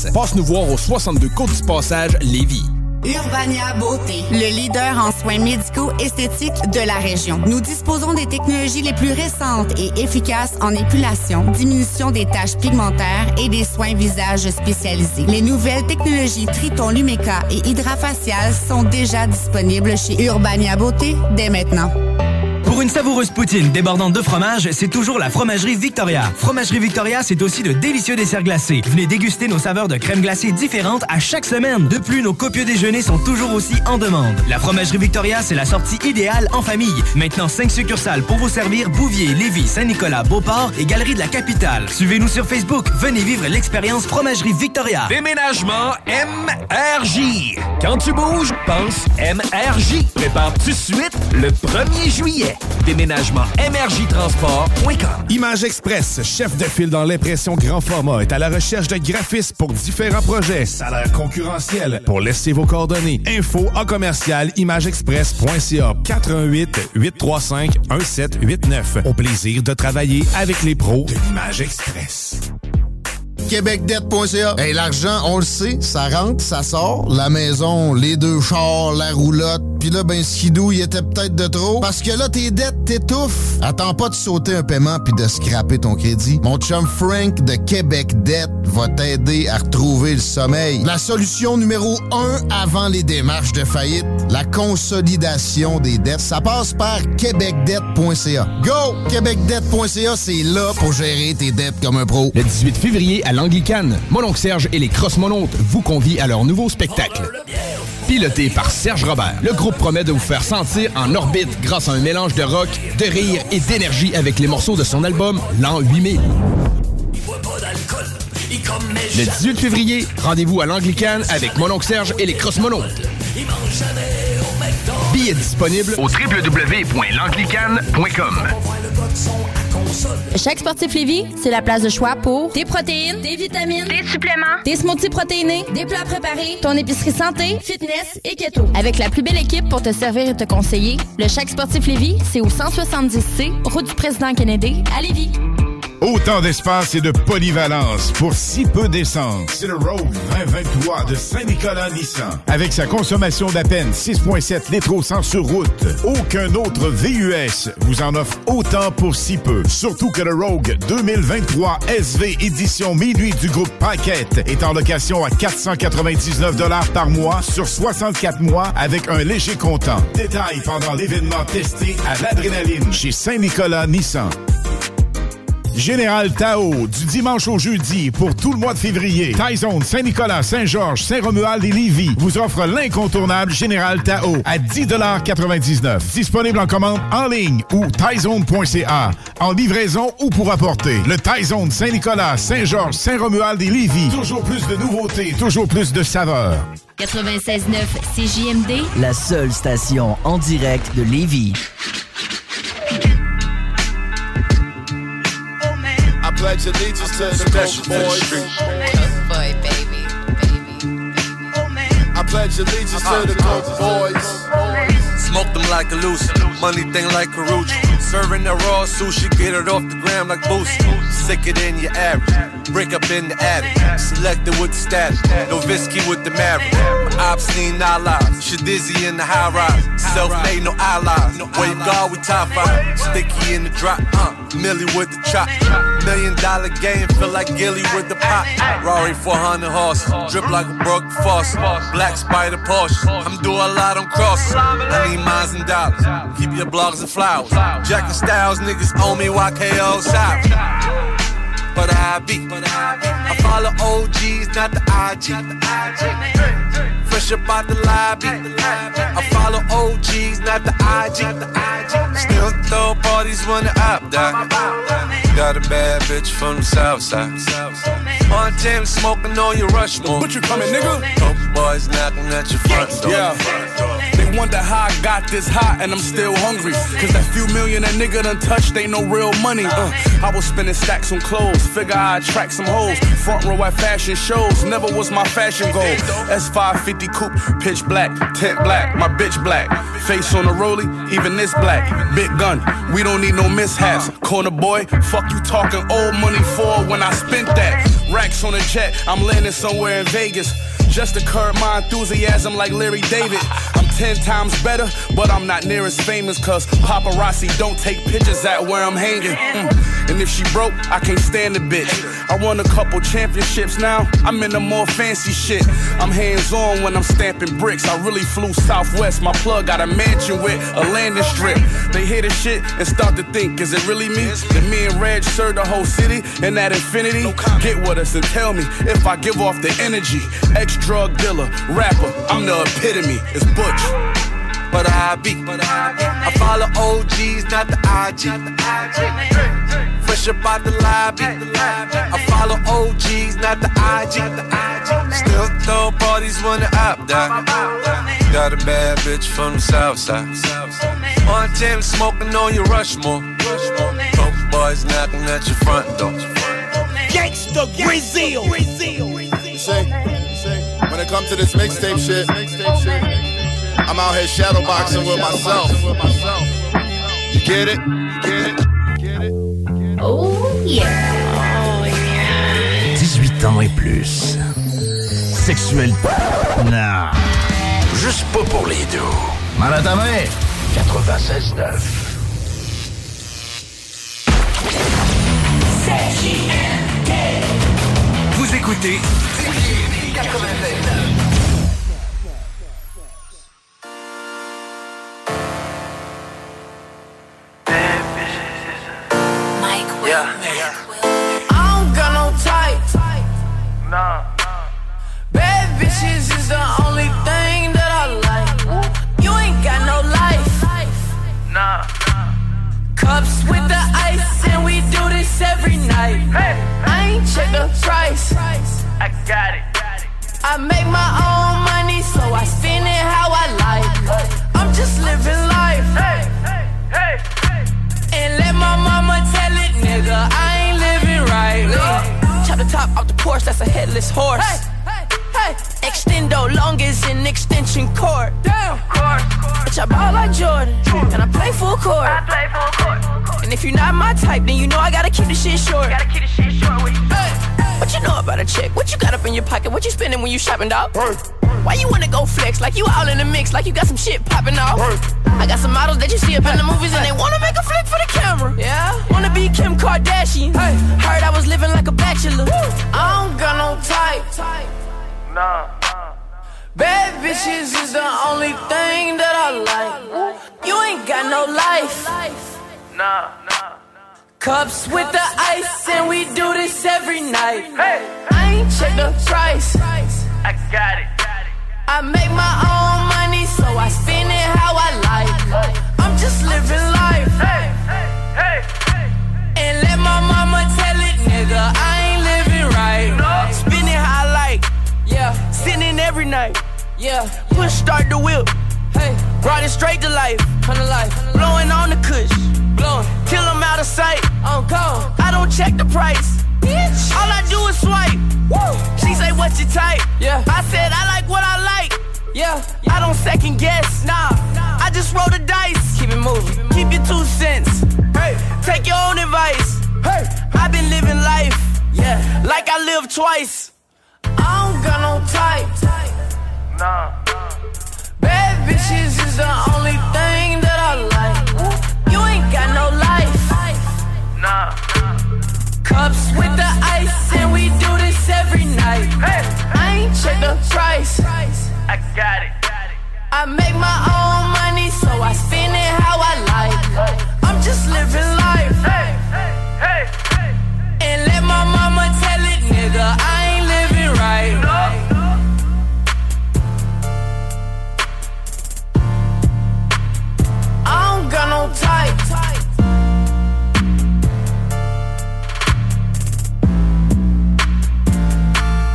[SPEAKER 33] Passe nous voir au 62 Côte du Passage, Lévis.
[SPEAKER 9] Urbania Beauté, le leader en soins médicaux esthétiques de la région. Nous disposons des technologies les plus récentes et efficaces en épilation, diminution des taches pigmentaires et des soins visage spécialisés. Les nouvelles technologies Triton Lumeca et Hydrafacial sont déjà disponibles chez Urbania Beauté dès maintenant.
[SPEAKER 12] Pour une savoureuse poutine débordante de fromage, c'est toujours la Fromagerie Victoria. Fromagerie Victoria, c'est aussi de délicieux desserts glacés. Venez déguster nos saveurs de crème glacée différentes à chaque semaine. De plus, nos copieux déjeuners sont toujours aussi en demande. La Fromagerie Victoria, c'est la sortie idéale en famille. Maintenant, 5 succursales pour vous servir Bouvier, Lévis, Saint-Nicolas, Beauport et Galerie de la Capitale. Suivez-nous sur Facebook. Venez vivre l'expérience Fromagerie Victoria.
[SPEAKER 10] Déménagement MRJ. Quand tu bouges, pense MRJ. Prépare tout suite le 1er juillet.
[SPEAKER 57] Déménagement MRJTransport.com.
[SPEAKER 10] Image Express, chef de file dans l'impression grand format, est à la recherche de graphistes pour différents projets. Salaire concurrentiel. Pour laisser vos coordonnées. Info en commercial imageexpress.ca 418 835 1789. Au plaisir de travailler avec les pros de l'Image Express.
[SPEAKER 14] québecdebt.ca. Hey, l'argent, on le sait, ça rentre, ça sort. La maison, les deux chars, la roulotte. Puis là, ben, skidou, il était peut-être de trop. Parce que là, tes dettes t'étouffent. Attends pas de sauter un paiement puis de scraper ton crédit. Mon chum Frank de Québec Debt va t'aider à retrouver le sommeil. La solution numéro un avant les démarches de faillite, la consolidation des dettes. Ça passe par québecdebt.ca. Go! québecdebt.ca, c'est là pour gérer tes dettes comme un pro.
[SPEAKER 10] Le 18 février à l'Anglicane, Mononcle Serge et les Crossmonontes vous convient à leur nouveau spectacle. Piloté par Serge Robert, le groupe promet de vous faire sentir en orbite grâce à un mélange de rock, de rire et d'énergie avec les morceaux de son album L'an 8000. Le 18 février, rendez-vous à l'Anglicane avec Mononcle Serge et les Billets disponibles
[SPEAKER 58] au www.langlicane.com.
[SPEAKER 7] Chaque sportif Lévis, c'est la place de choix pour des protéines, des vitamines, des suppléments, des smoothies protéinés, des plats préparés, ton épicerie santé, fitness et keto. Avec la plus belle équipe pour te servir et te conseiller, le Chaque sportif Lévis, c'est au 170C, route du président Kennedy, à Lévis.
[SPEAKER 2] Autant d'espace et de polyvalence pour si peu d'essence. C'est le Rogue 2023 de Saint-Nicolas Nissan. Avec sa consommation d'à peine 6,7 litres au 100 sur route, aucun autre VUS vous en offre autant pour si peu. Surtout que le Rogue 2023 SV édition minuit du groupe Paquette est en location à 499 par mois sur 64 mois avec un léger comptant. Détail pendant l'événement testé à l'adrénaline chez Saint-Nicolas Nissan. Général Tao, du dimanche au jeudi pour tout le mois de février. Taizone, Saint-Nicolas, Saint-Georges, Saint-Romuald et Lévis vous offre l'incontournable Général Tao à 10,99 Disponible en commande en ligne ou taizone.ca. En livraison ou pour apporter. Le Taizone, Saint-Nicolas, Saint-Georges, Saint-Romuald et Lévis. Toujours plus de nouveautés, toujours plus de saveurs.
[SPEAKER 59] 96.9 CJMD,
[SPEAKER 12] La seule station en direct de Lévis.
[SPEAKER 60] Pledge allegiance to the Coke Boys.
[SPEAKER 61] Boy, baby.
[SPEAKER 60] I pledge allegiance to the uh-huh. Coke Boys.
[SPEAKER 50] Smoke them like a loose, money thing like Karuchi. Serving the raw sushi, get it off the gram like Boosie. Sicker than your average, break up in the attic. Selected with the status, no Visky with the marriage. My obscene allies, shit dizzy in the high rise. Self made, no allies. Wave guard, we top five. Sticky in the drop, uh, Millie with the chop. Million dollar game, feel like Gilly with the pop. Rari 400 horse, drip like a broke faucet. Black spider Porsche, I'm doing a lot on cross. I need mines and dollars, keep your blogs and flowers. Jack and Styles, niggas owe me YKO South. But I be, I follow OGs, not the IG. Fresh up out the lobby. I follow OGs, not the IG. Still throw parties when the op die. Got a bad bitch from the south side. On Tim smoking on your Rushmore.
[SPEAKER 25] But you coming, nigga?
[SPEAKER 50] Dope boys knocking at your front door.
[SPEAKER 25] Yeah. They wonder how I got this hot and I'm still hungry. Cause that few million that nigga done touched ain't no real money. Uh, I was spending stacks on clothes, figure I'd attract some hoes. Front row at fashion shows, never was my fashion goal. S550 coupe, pitch black, tent black, my bitch black. Face on the rollie, even this black. Big gun, we don't need no mishaps. Corner boy, fuck you talking old money for when I spent that. Racks on a jet, I'm landing somewhere in Vegas. Just to curb my enthusiasm like Larry David. I'm ten times better, but I'm not near as famous cause paparazzi don't take pictures at where I'm hanging. Mm. And if she broke, I can't stand the bitch. I won a couple championships now, I'm in the more fancy shit. I'm hands on when I'm stamping bricks. I really flew southwest, my plug got a mansion with a landing strip. They hear the shit and start to think, is it really me? That me and Reg serve the whole city and that infinity? Get what with and tell me if I give off the energy. Ex drug dealer, rapper, I'm the epitome. It's Butch.
[SPEAKER 50] But I be, I follow OGs, not the IG. Fresh up out the lobby. I follow OGs, not the IG. Still throw parties when the op die. got a bad bitch from the south side. Montana smoking on your Rushmore. Coke boys knocking at your front door.
[SPEAKER 17] Gangsta Brazil.
[SPEAKER 60] You see? When it comes to this mixtape shit, I'm out here shadowboxing with myself. You get it? You get it?
[SPEAKER 33] Oh yeah.
[SPEAKER 3] 18 ans et plus. Sexuel. Non.
[SPEAKER 12] Juste pas pour les deux.
[SPEAKER 3] Mal à ta main.
[SPEAKER 12] 96.9.
[SPEAKER 3] écoutez
[SPEAKER 17] 96.9. night. I ain't check the price. I got it. I make my own money, so I spend it how I like. I'm just living life. And let my mama tell it, nigga, I ain't living right. Chop the top off the Porsche, that's a headless horse. Extendo long as an extension cord. Damn. Bitch, I ball like Jordan, and I play full court. I play full court. And if you're not my type, then you know I gotta keep the shit short. Gotta keep the shit short with you. What you know about a chick? What you got up in your pocket? What you spending when you shopping, dog? Why you wanna go flex like you all in the mix, like you got some shit popping off? I got some models that you see up in the movies and they wanna make a flick for the camera. Yeah, wanna be Kim Kardashian. Heard I was living like a bachelor. I don't got no type. Nah. Bad bitches is the only thing that I like. You ain't got no life. Nah. Cups with the ice, and we do this every night. I ain't check the price. I got it. I make my own money, so I spend it how I like. I'm just living life. And let my mama tell it, nigga, I ain't living right. Spend it how I like. Yeah, sinning every night. Yeah, push start the whip. Hey, riding straight to life, come to life. Blowing on the kush, blowing till I'm out of sight. On go, I don't check the price. Bitch, all I do is swipe. Woo. She say, "What's your type?" Yeah, I said, "I like what I like." Yeah, I don't second guess. Nah, I just roll the dice. Keep it moving. Keep your two cents. Hey, take your own advice. Hey, I've been living life. Yeah, like I live twice. I don't got no type. Nah. Bad bitches is the only thing that I like. You ain't got no life. Nah. Cups with the ice, and we do this every night. I ain't check the price. I got it. I make my own money, so I spend it how I like. I'm just living life. And let my mama tell it, nigga, I right. I don't got no type.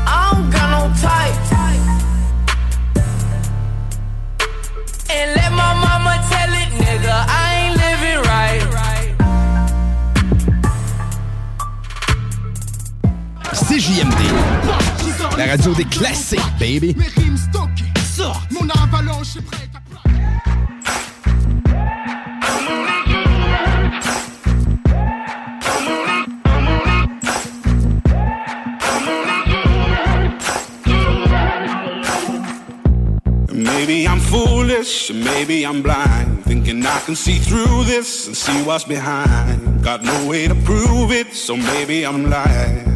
[SPEAKER 17] I don't got no type. And let my mama tell it, nigga, I ain't living right.
[SPEAKER 10] CJMD, la radio des classiques, baby.
[SPEAKER 17] Mes rimes stockées, sort, mon avalanche est prête à
[SPEAKER 25] Maybe I'm foolish, maybe I'm blind. Thinking I can see through this and see what's behind. Got no way to prove it, so maybe I'm lying.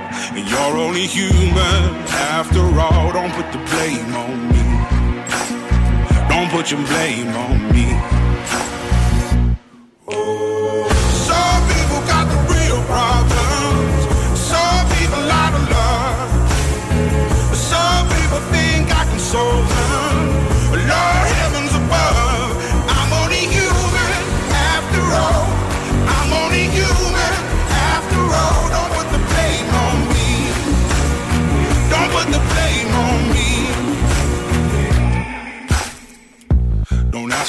[SPEAKER 25] And you're only human after all. Don't put the blame on me. Don't put your blame on me. Some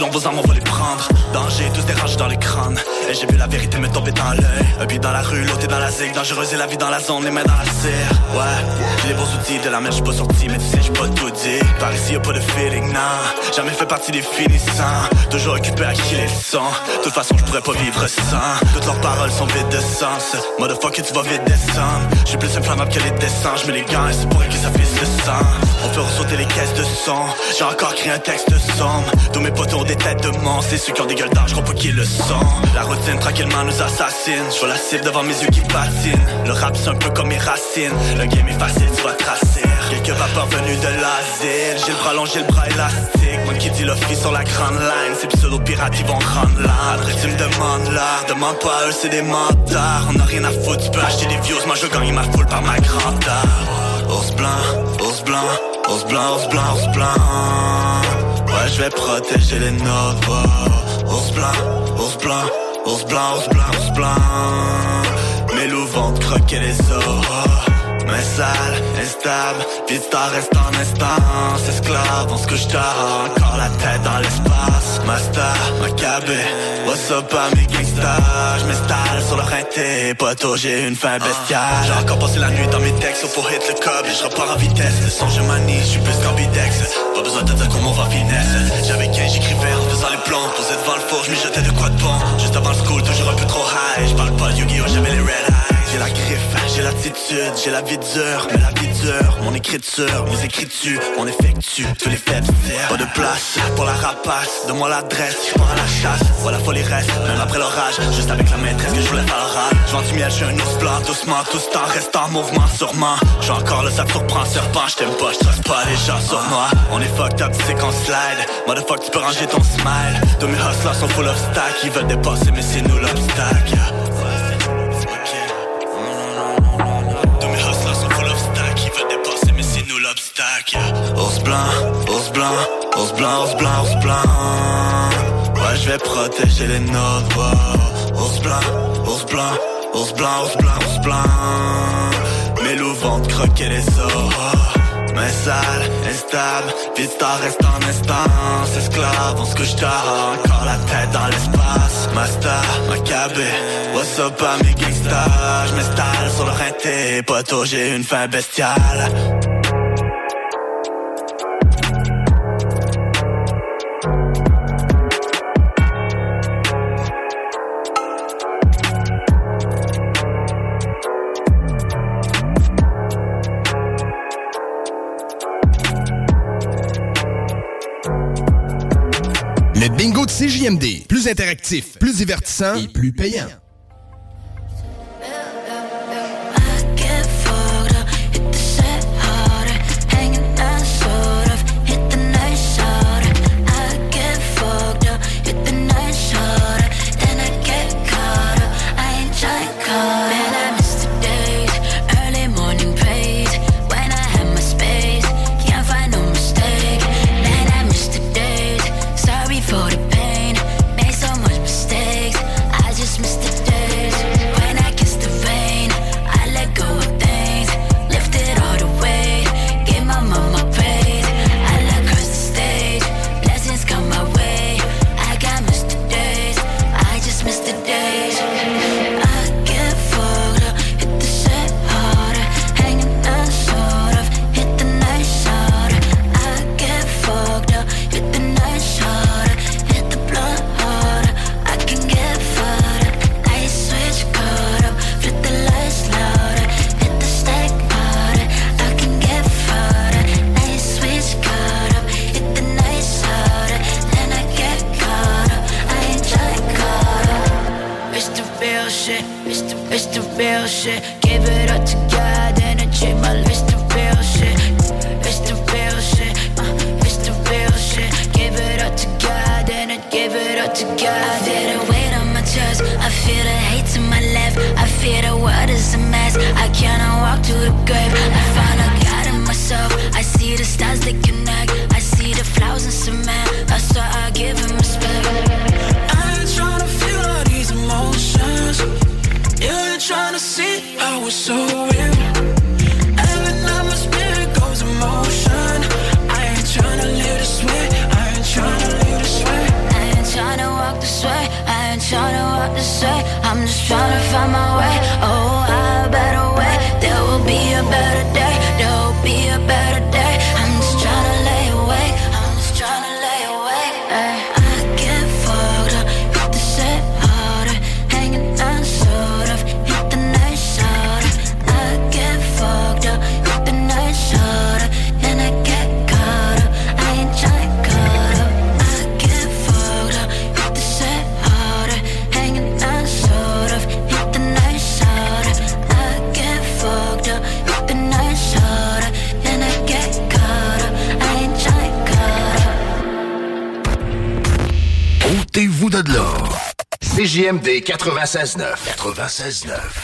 [SPEAKER 62] Donc vos armes, on va les prendre. Danger, tous des rages dans les crânes. Et j'ai vu la vérité me tomber dans l'œil. Un dans la rue, l'autre dans la zig. Dangereuse et la vie dans la zone, les mains dans la serre. Ouais, les bons outils de la mer, j'suis pas sorti, mais tu sais, j'suis pas tout dit. Par ici, y'a pas de feeling, nah. Jamais fait partie des finissants. Toujours occupé à qui les sang. De toute façon, j'pourrais pas vivre sans. Toutes leurs paroles sont vides de sens. Motherfucker, tu vas vite descendre. J'suis plus inflammable que les dessins. J'mets les gants et c'est pour que ça fisse le sang. On fait ressauter les caisses de son. J'ai encore créé un texte sombre. Tous mes potos ont des têtes de monstres. C'est ceux qui ont des gueules j'crois pas qu'ils le sont. La routine tranquillement nous assassine. J'vois la cible devant mes yeux qui patinent. Le rap c'est un peu comme mes racines. Le game est facile, tu vas tracer. Quelques vapeurs venus de l'asile. J'ai le bras long, j'ai le bras élastique. Moi qui dis le free sur la grande line. Ces pseudo-pirates, ils vont rendre. Après, tu me demandes là. Demande pas eux, c'est des mentards. On a rien à foutre, tu peux acheter des views. Moi, je gagne ma foule par ma grandeur. Ours blanc, ours blanc, ours blanc, ours blanc, ours blanc. Ouais, je vais protéger les novos. Ours blanc, ours blanc, ours blanc, ours blanc, ours blanc. Loups vont te croquer les os. Mais sale, instable, vista reste en instance Esclave, on se couche tard, encore la tête dans l'espace Master, Maccabé, what's up mes gangsters J'm'installe sur le rinté, poteau j'ai une fin bestiale. J'ai encore passé la nuit dans mes textes, pour hit le cob. Et je repars en vitesse, le je manie, je suis plus qu'ambidex Pas besoin de dire comment on va finesse. J'avais 15, j'écrivais en faisant les plans. Posé devant le four, je jetais de quoi de bon. Juste avant le school, toujours un peu trop high. Je parle pas de Yu-Gi-Oh, j'avais les red eyes j'ai la griffe, j'ai l'attitude, j'ai la vie dure, mais la vie dure, mon écriture, mes écritures, on effectue tous les faits Pas de place pour la rapace, donne-moi l'adresse, je pars à la chasse, voilà folie reste, même après l'orage, juste avec la maîtresse que je voulais faire l'oral. Je vends du miel, j'suis un ours blanc, doucement, tout ce temps reste en mouvement, sûrement. J'ai encore le sac surprend, serpent, j't'aime pas, j'trace pas les gens sur moi. On est fucked up, c'est qu'on slide, motherfuck, tu peux ranger ton smile. Tous mes hustlers sont full of stack, ils veulent dépasser, mais c'est nous l'obstacle. Ours blanc, ours blanc, ours blanc, ours blanc, ours blanc. Ouais, je vais protéger les nôtres. Wow. Ours blanc, ours blanc, ours blanc, ours blanc, ours blanc. Mes loups vont croquer les os. Mais sale, instable, vista reste en instance. Esclave, en ce que je encore la tête dans l'espace. Ma star, ma cabée, what's up, à mes gangsters. Je m'installe sur le rinté, poteau, j'ai une fin bestiale.
[SPEAKER 33] JMD, plus interactif, plus divertissant et plus payant.
[SPEAKER 3] 96.9. 96.9.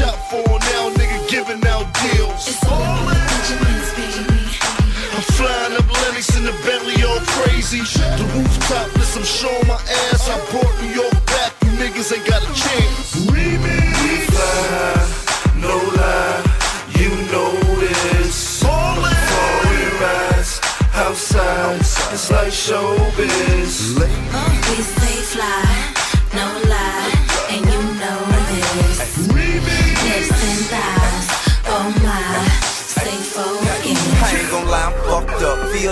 [SPEAKER 63] ill.
[SPEAKER 22] He's a shop for now, nigga giving out deals. I'm flying up Lenox in the Bentley all crazy. The rooftop, list, I'm showing my ass. I brought New York back, you niggas ain't got a chance. Remix.
[SPEAKER 64] We fly, no lie. You know this. Falling, we rise. Outside, it's like showbiz.
[SPEAKER 33] We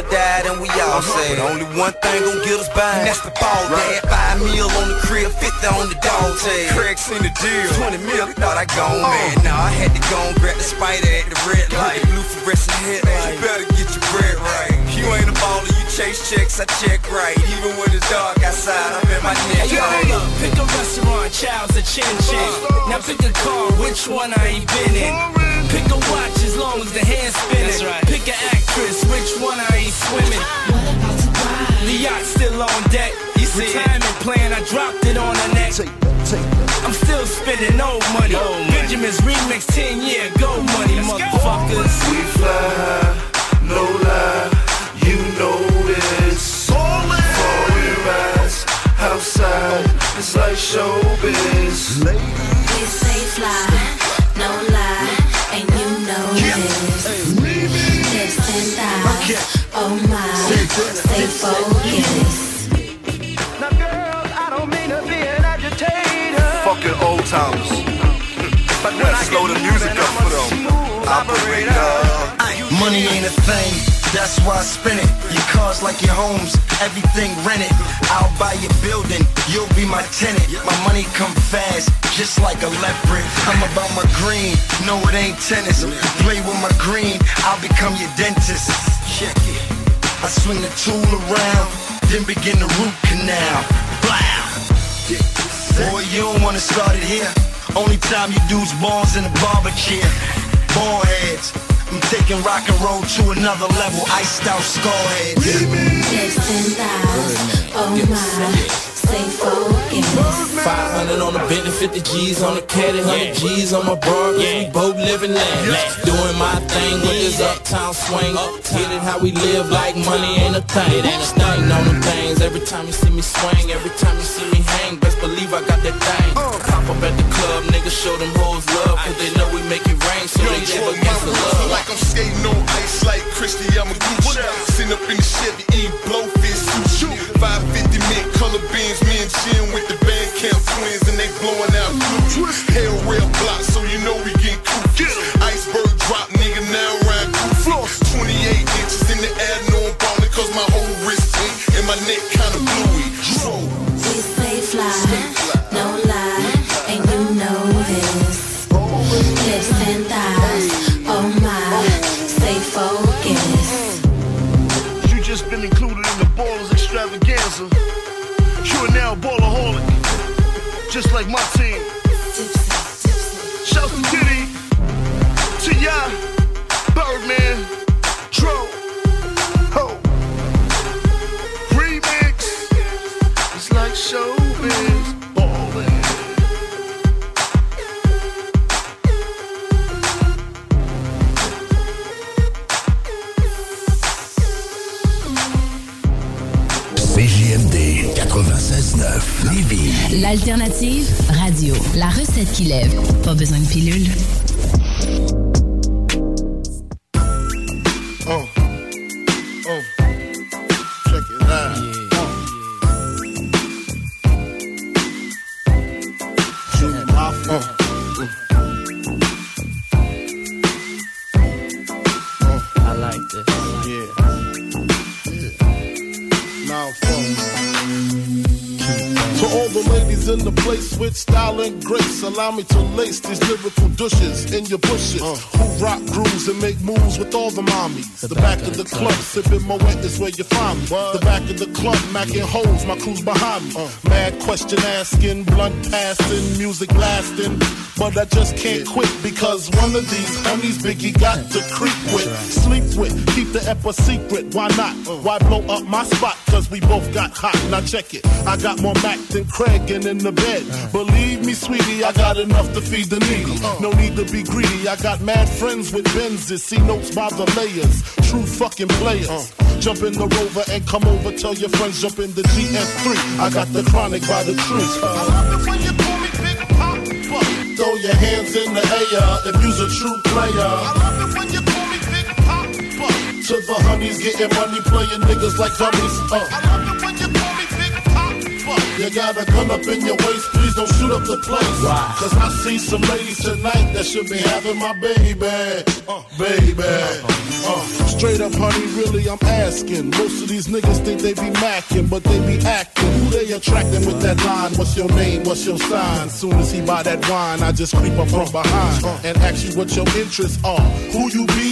[SPEAKER 51] up. Feel died and we all uh-huh. say. But only one thing gon' get us by. And that's the ball dad. Five mil on the crib, 50 on the dog tag. Craig seen the deal. 20 mil, he thought I gone oh. mad. Nah, I had to go and grab the spider at the red light. Blue fluorescent headlight. You better get your bread right. You ain't a baller, you chase checks, I check right. Even when it's dark outside, I'm in my neck.
[SPEAKER 49] Yo, hold up, pick a restaurant, child's a chin chin. Uh. Now pick a car, which one I ain't been in. Pick a watch as long as the hand's spinning. Pick an actress, which one I ain't swimming. The yacht still on deck. You see Retirement plan, I dropped it on the neck. I'm still spending old money. Benjamin's remix 10 year go money, motherfuckers.
[SPEAKER 64] We fly, no lie. You know this. Falling, we rise. Outside, it's like showbiz.
[SPEAKER 33] We stay fly, thighs, oh my, stay focused.
[SPEAKER 22] Fucking old timers. Gotta slow the music up for them. Operator.
[SPEAKER 51] Money ain't a thing, that's why I spend it. Your cars like your homes, everything rented. I'll buy your building, you'll be my tenant. My money come fast, just like a leopard. I'm about my green, no it ain't tennis. Play with my green, I'll become your dentist. Check it. I swing the tool around, then begin the root canal. Blow. Boy, you don't wanna start it here. Only time you do's balls in the barber chair. Ball heads. I'm taking rock and roll to another level. Iced out skull heads.
[SPEAKER 33] Hips and thighs, oh my,
[SPEAKER 65] stay focused.
[SPEAKER 66] 500 on the Bentley, 50 G's on the caddy, 100 G's on my bra, yeah. we both living lavish. Doing my thing with this uptown swing. Get it how we live like money ain't a thing. Ain't Stunting on them things every time you see me swing, every time you see me hang. Best believe I got that thing. Uh. Pop up at the club, niggas show them hoes love, cause they know we make it rain, so they live against the love.
[SPEAKER 60] Like I'm skating on ice like Kristi Yamaguchi. Sitting up in the Chevy, eating blowfish sushi. 550 mint color beans, me and Jim with the band camp twins, and they blowing out blue. Hell rail block, so you know we
[SPEAKER 22] just like my team. Shouts to Diddy, T.I., Birdman, Dro, Ho. Remix, it's like showbiz,
[SPEAKER 67] L'alternative radio. La recette qui lève. Pas besoin de pilule.
[SPEAKER 60] Allow me to lace these lyrical douches in your bushes. Who rock grooves and make moves with all the mommies. The, back, of the club, sipping my wet is where you find me. The back of the club, macking holes, my crew's behind me. Uh. Mad question asking, blunt passing, music blasting. But I just can't quit because one of these homies Biggie got to creep with, sleep with, keep the ep a secret. Why not? Uh. Why blow up my spot? Cause we both got hot. Now check it. I got more Mac than Craig and in the bed. Uh. Believe me, sweetie, I got enough to feed the needy. No need to be greedy. I got mad friends with Benzes. See notes by the layers. True fucking players. Jump in the rover and come over. Tell your friends jump in the GS3. I got the chronic by the tree. Throw your hands in the air if you's a true player. To the honeys getting money, playing niggas like dummies. Uh. You got a gun up in your waist, please don't shoot up the place. Cause I see some ladies tonight that should be having my baby. Uh, baby. Uh, straight up, honey, really, I'm asking. Most of these niggas think they be macking, but they be acting. Who they attracting with that line? What's your name? What's your sign? Soon as he buy that wine, I just creep up from behind and ask you what your interests are. Who you be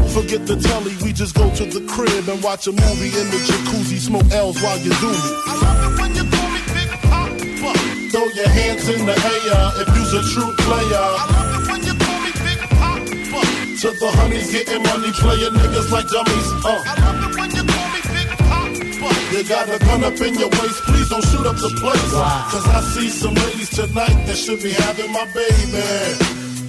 [SPEAKER 60] Forget the telly, we just go to the crib and watch a movie in the jacuzzi, smoke L's while you do me. I love it when you call me Big Papa. Throw your hands in the air if you's a true player. I love it when you call me Big Papa. To the honeys getting money, playing niggas like dummies. Uh. I love it when you call me Big Papa. You got a gun up in your waist, please don't shoot up the place. Cause I see some ladies tonight that should be having my baby.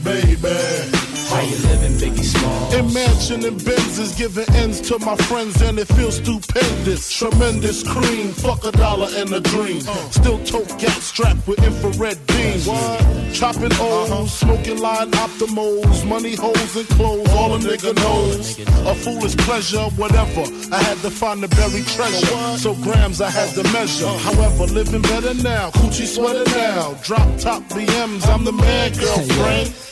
[SPEAKER 60] Baby.
[SPEAKER 66] How you living, Biggie Small?
[SPEAKER 60] Imagine and Benz is giving ends to my friends and it feels stupendous. Tremendous cream, fuck a dollar and a dream. Still tote gat strapped with infrared beams. Chopping O's, uh-huh. smoking line optimals, money holes and clothes, all a nigga knows. A foolish pleasure, whatever. I had to find the buried treasure. So grams I had to measure. Uh-huh. However, living better now, coochie sweater now. Drop top BMs, I'm the man, girlfriend.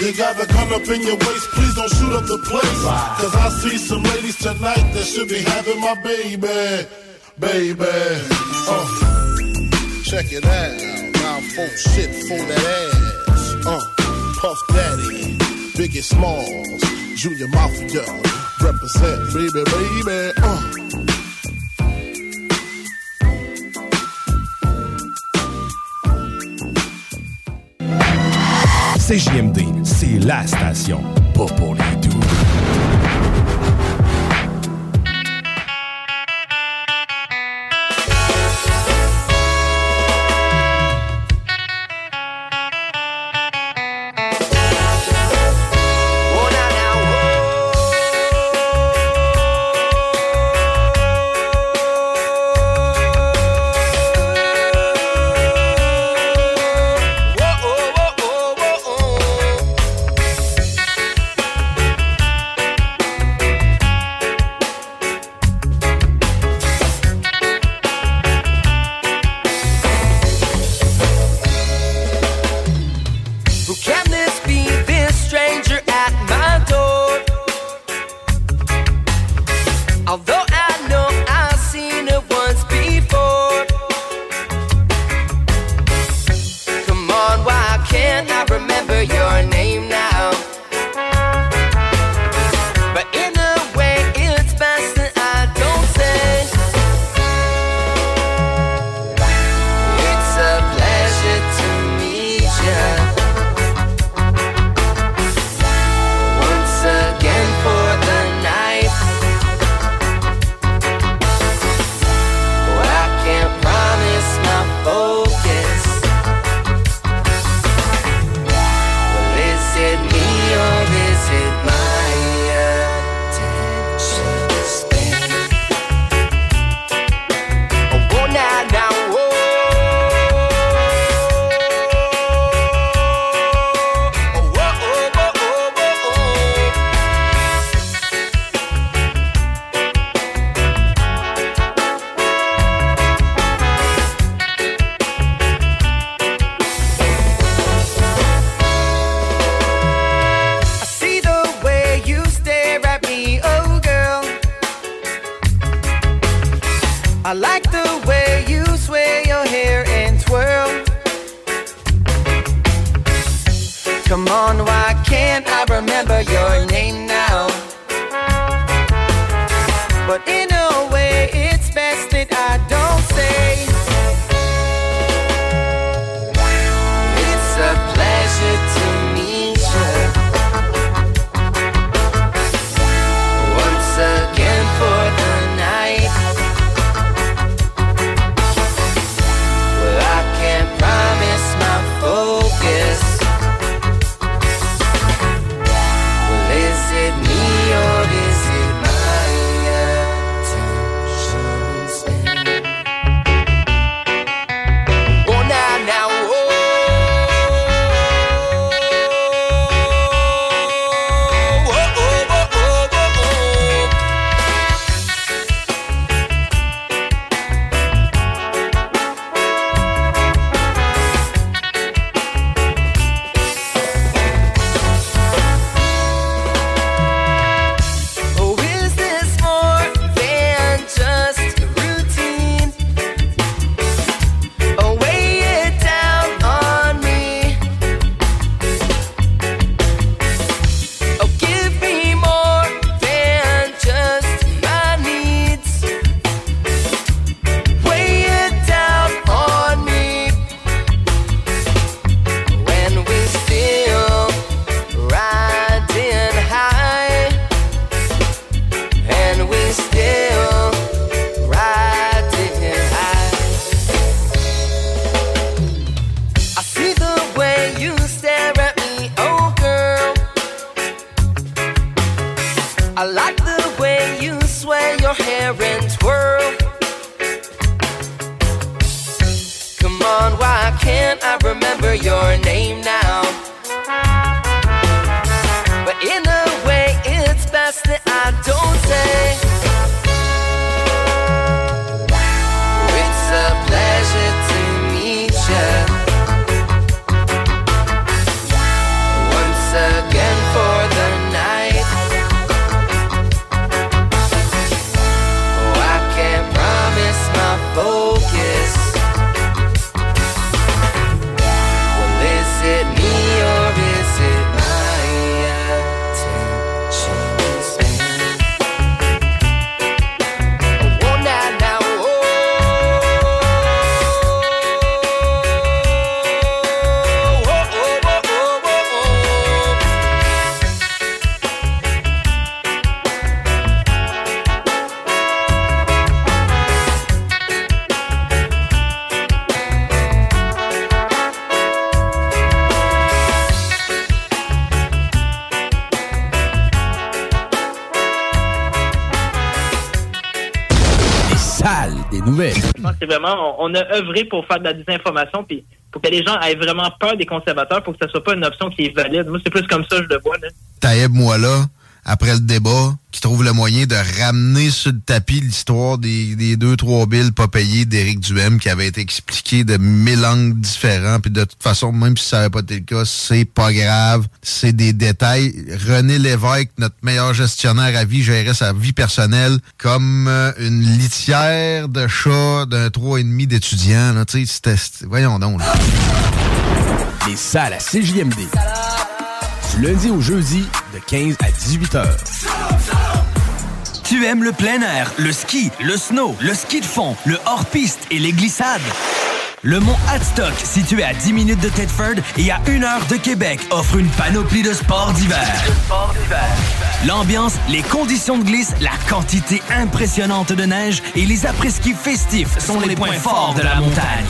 [SPEAKER 60] You got a gun up in your waist, please don't shoot up the place. Cause I see some ladies tonight that should be having my baby. Baby. Uh. Check it out. Now folk shit for that ass. Uh. Puff Daddy. Biggie Smalls. Junior Mafia. Represent, baby, baby. Uh.
[SPEAKER 17] CJMD, c'est la station. Pas pour les doux.
[SPEAKER 68] On, a
[SPEAKER 69] œuvré pour faire de la désinformation, puis pour que les gens aient vraiment peur des conservateurs, pour que ça soit pas une option qui est valide. Moi, c'est plus comme ça je le vois. Là.
[SPEAKER 14] Taïeb Moala, après le débat, trouve le moyen de ramener sur le tapis l'histoire des, des deux, trois billes pas payées d'Éric Duhem qui avait été expliqué de mille angles différents. Puis de toute façon, même si ça n'avait pas été le cas, c'est pas grave. C'est des détails. René Lévesque, notre meilleur gestionnaire à vie, gérait sa vie personnelle comme euh, une litière de chat d'un trois et demi d'étudiants. là. C'était- Voyons donc.
[SPEAKER 10] Les salles à CJMD. Du lundi au jeudi, de 15 à 18 heures.
[SPEAKER 12] Tu aimes le plein air, le ski, le snow, le ski de fond, le hors-piste et les glissades? Le mont Hadstock, situé à 10 minutes de Tedford et à 1 heure de Québec, offre une panoplie de sports d'hiver. L'ambiance, les conditions de glisse, la quantité impressionnante de neige et les après-ski festifs sont les points forts de la montagne.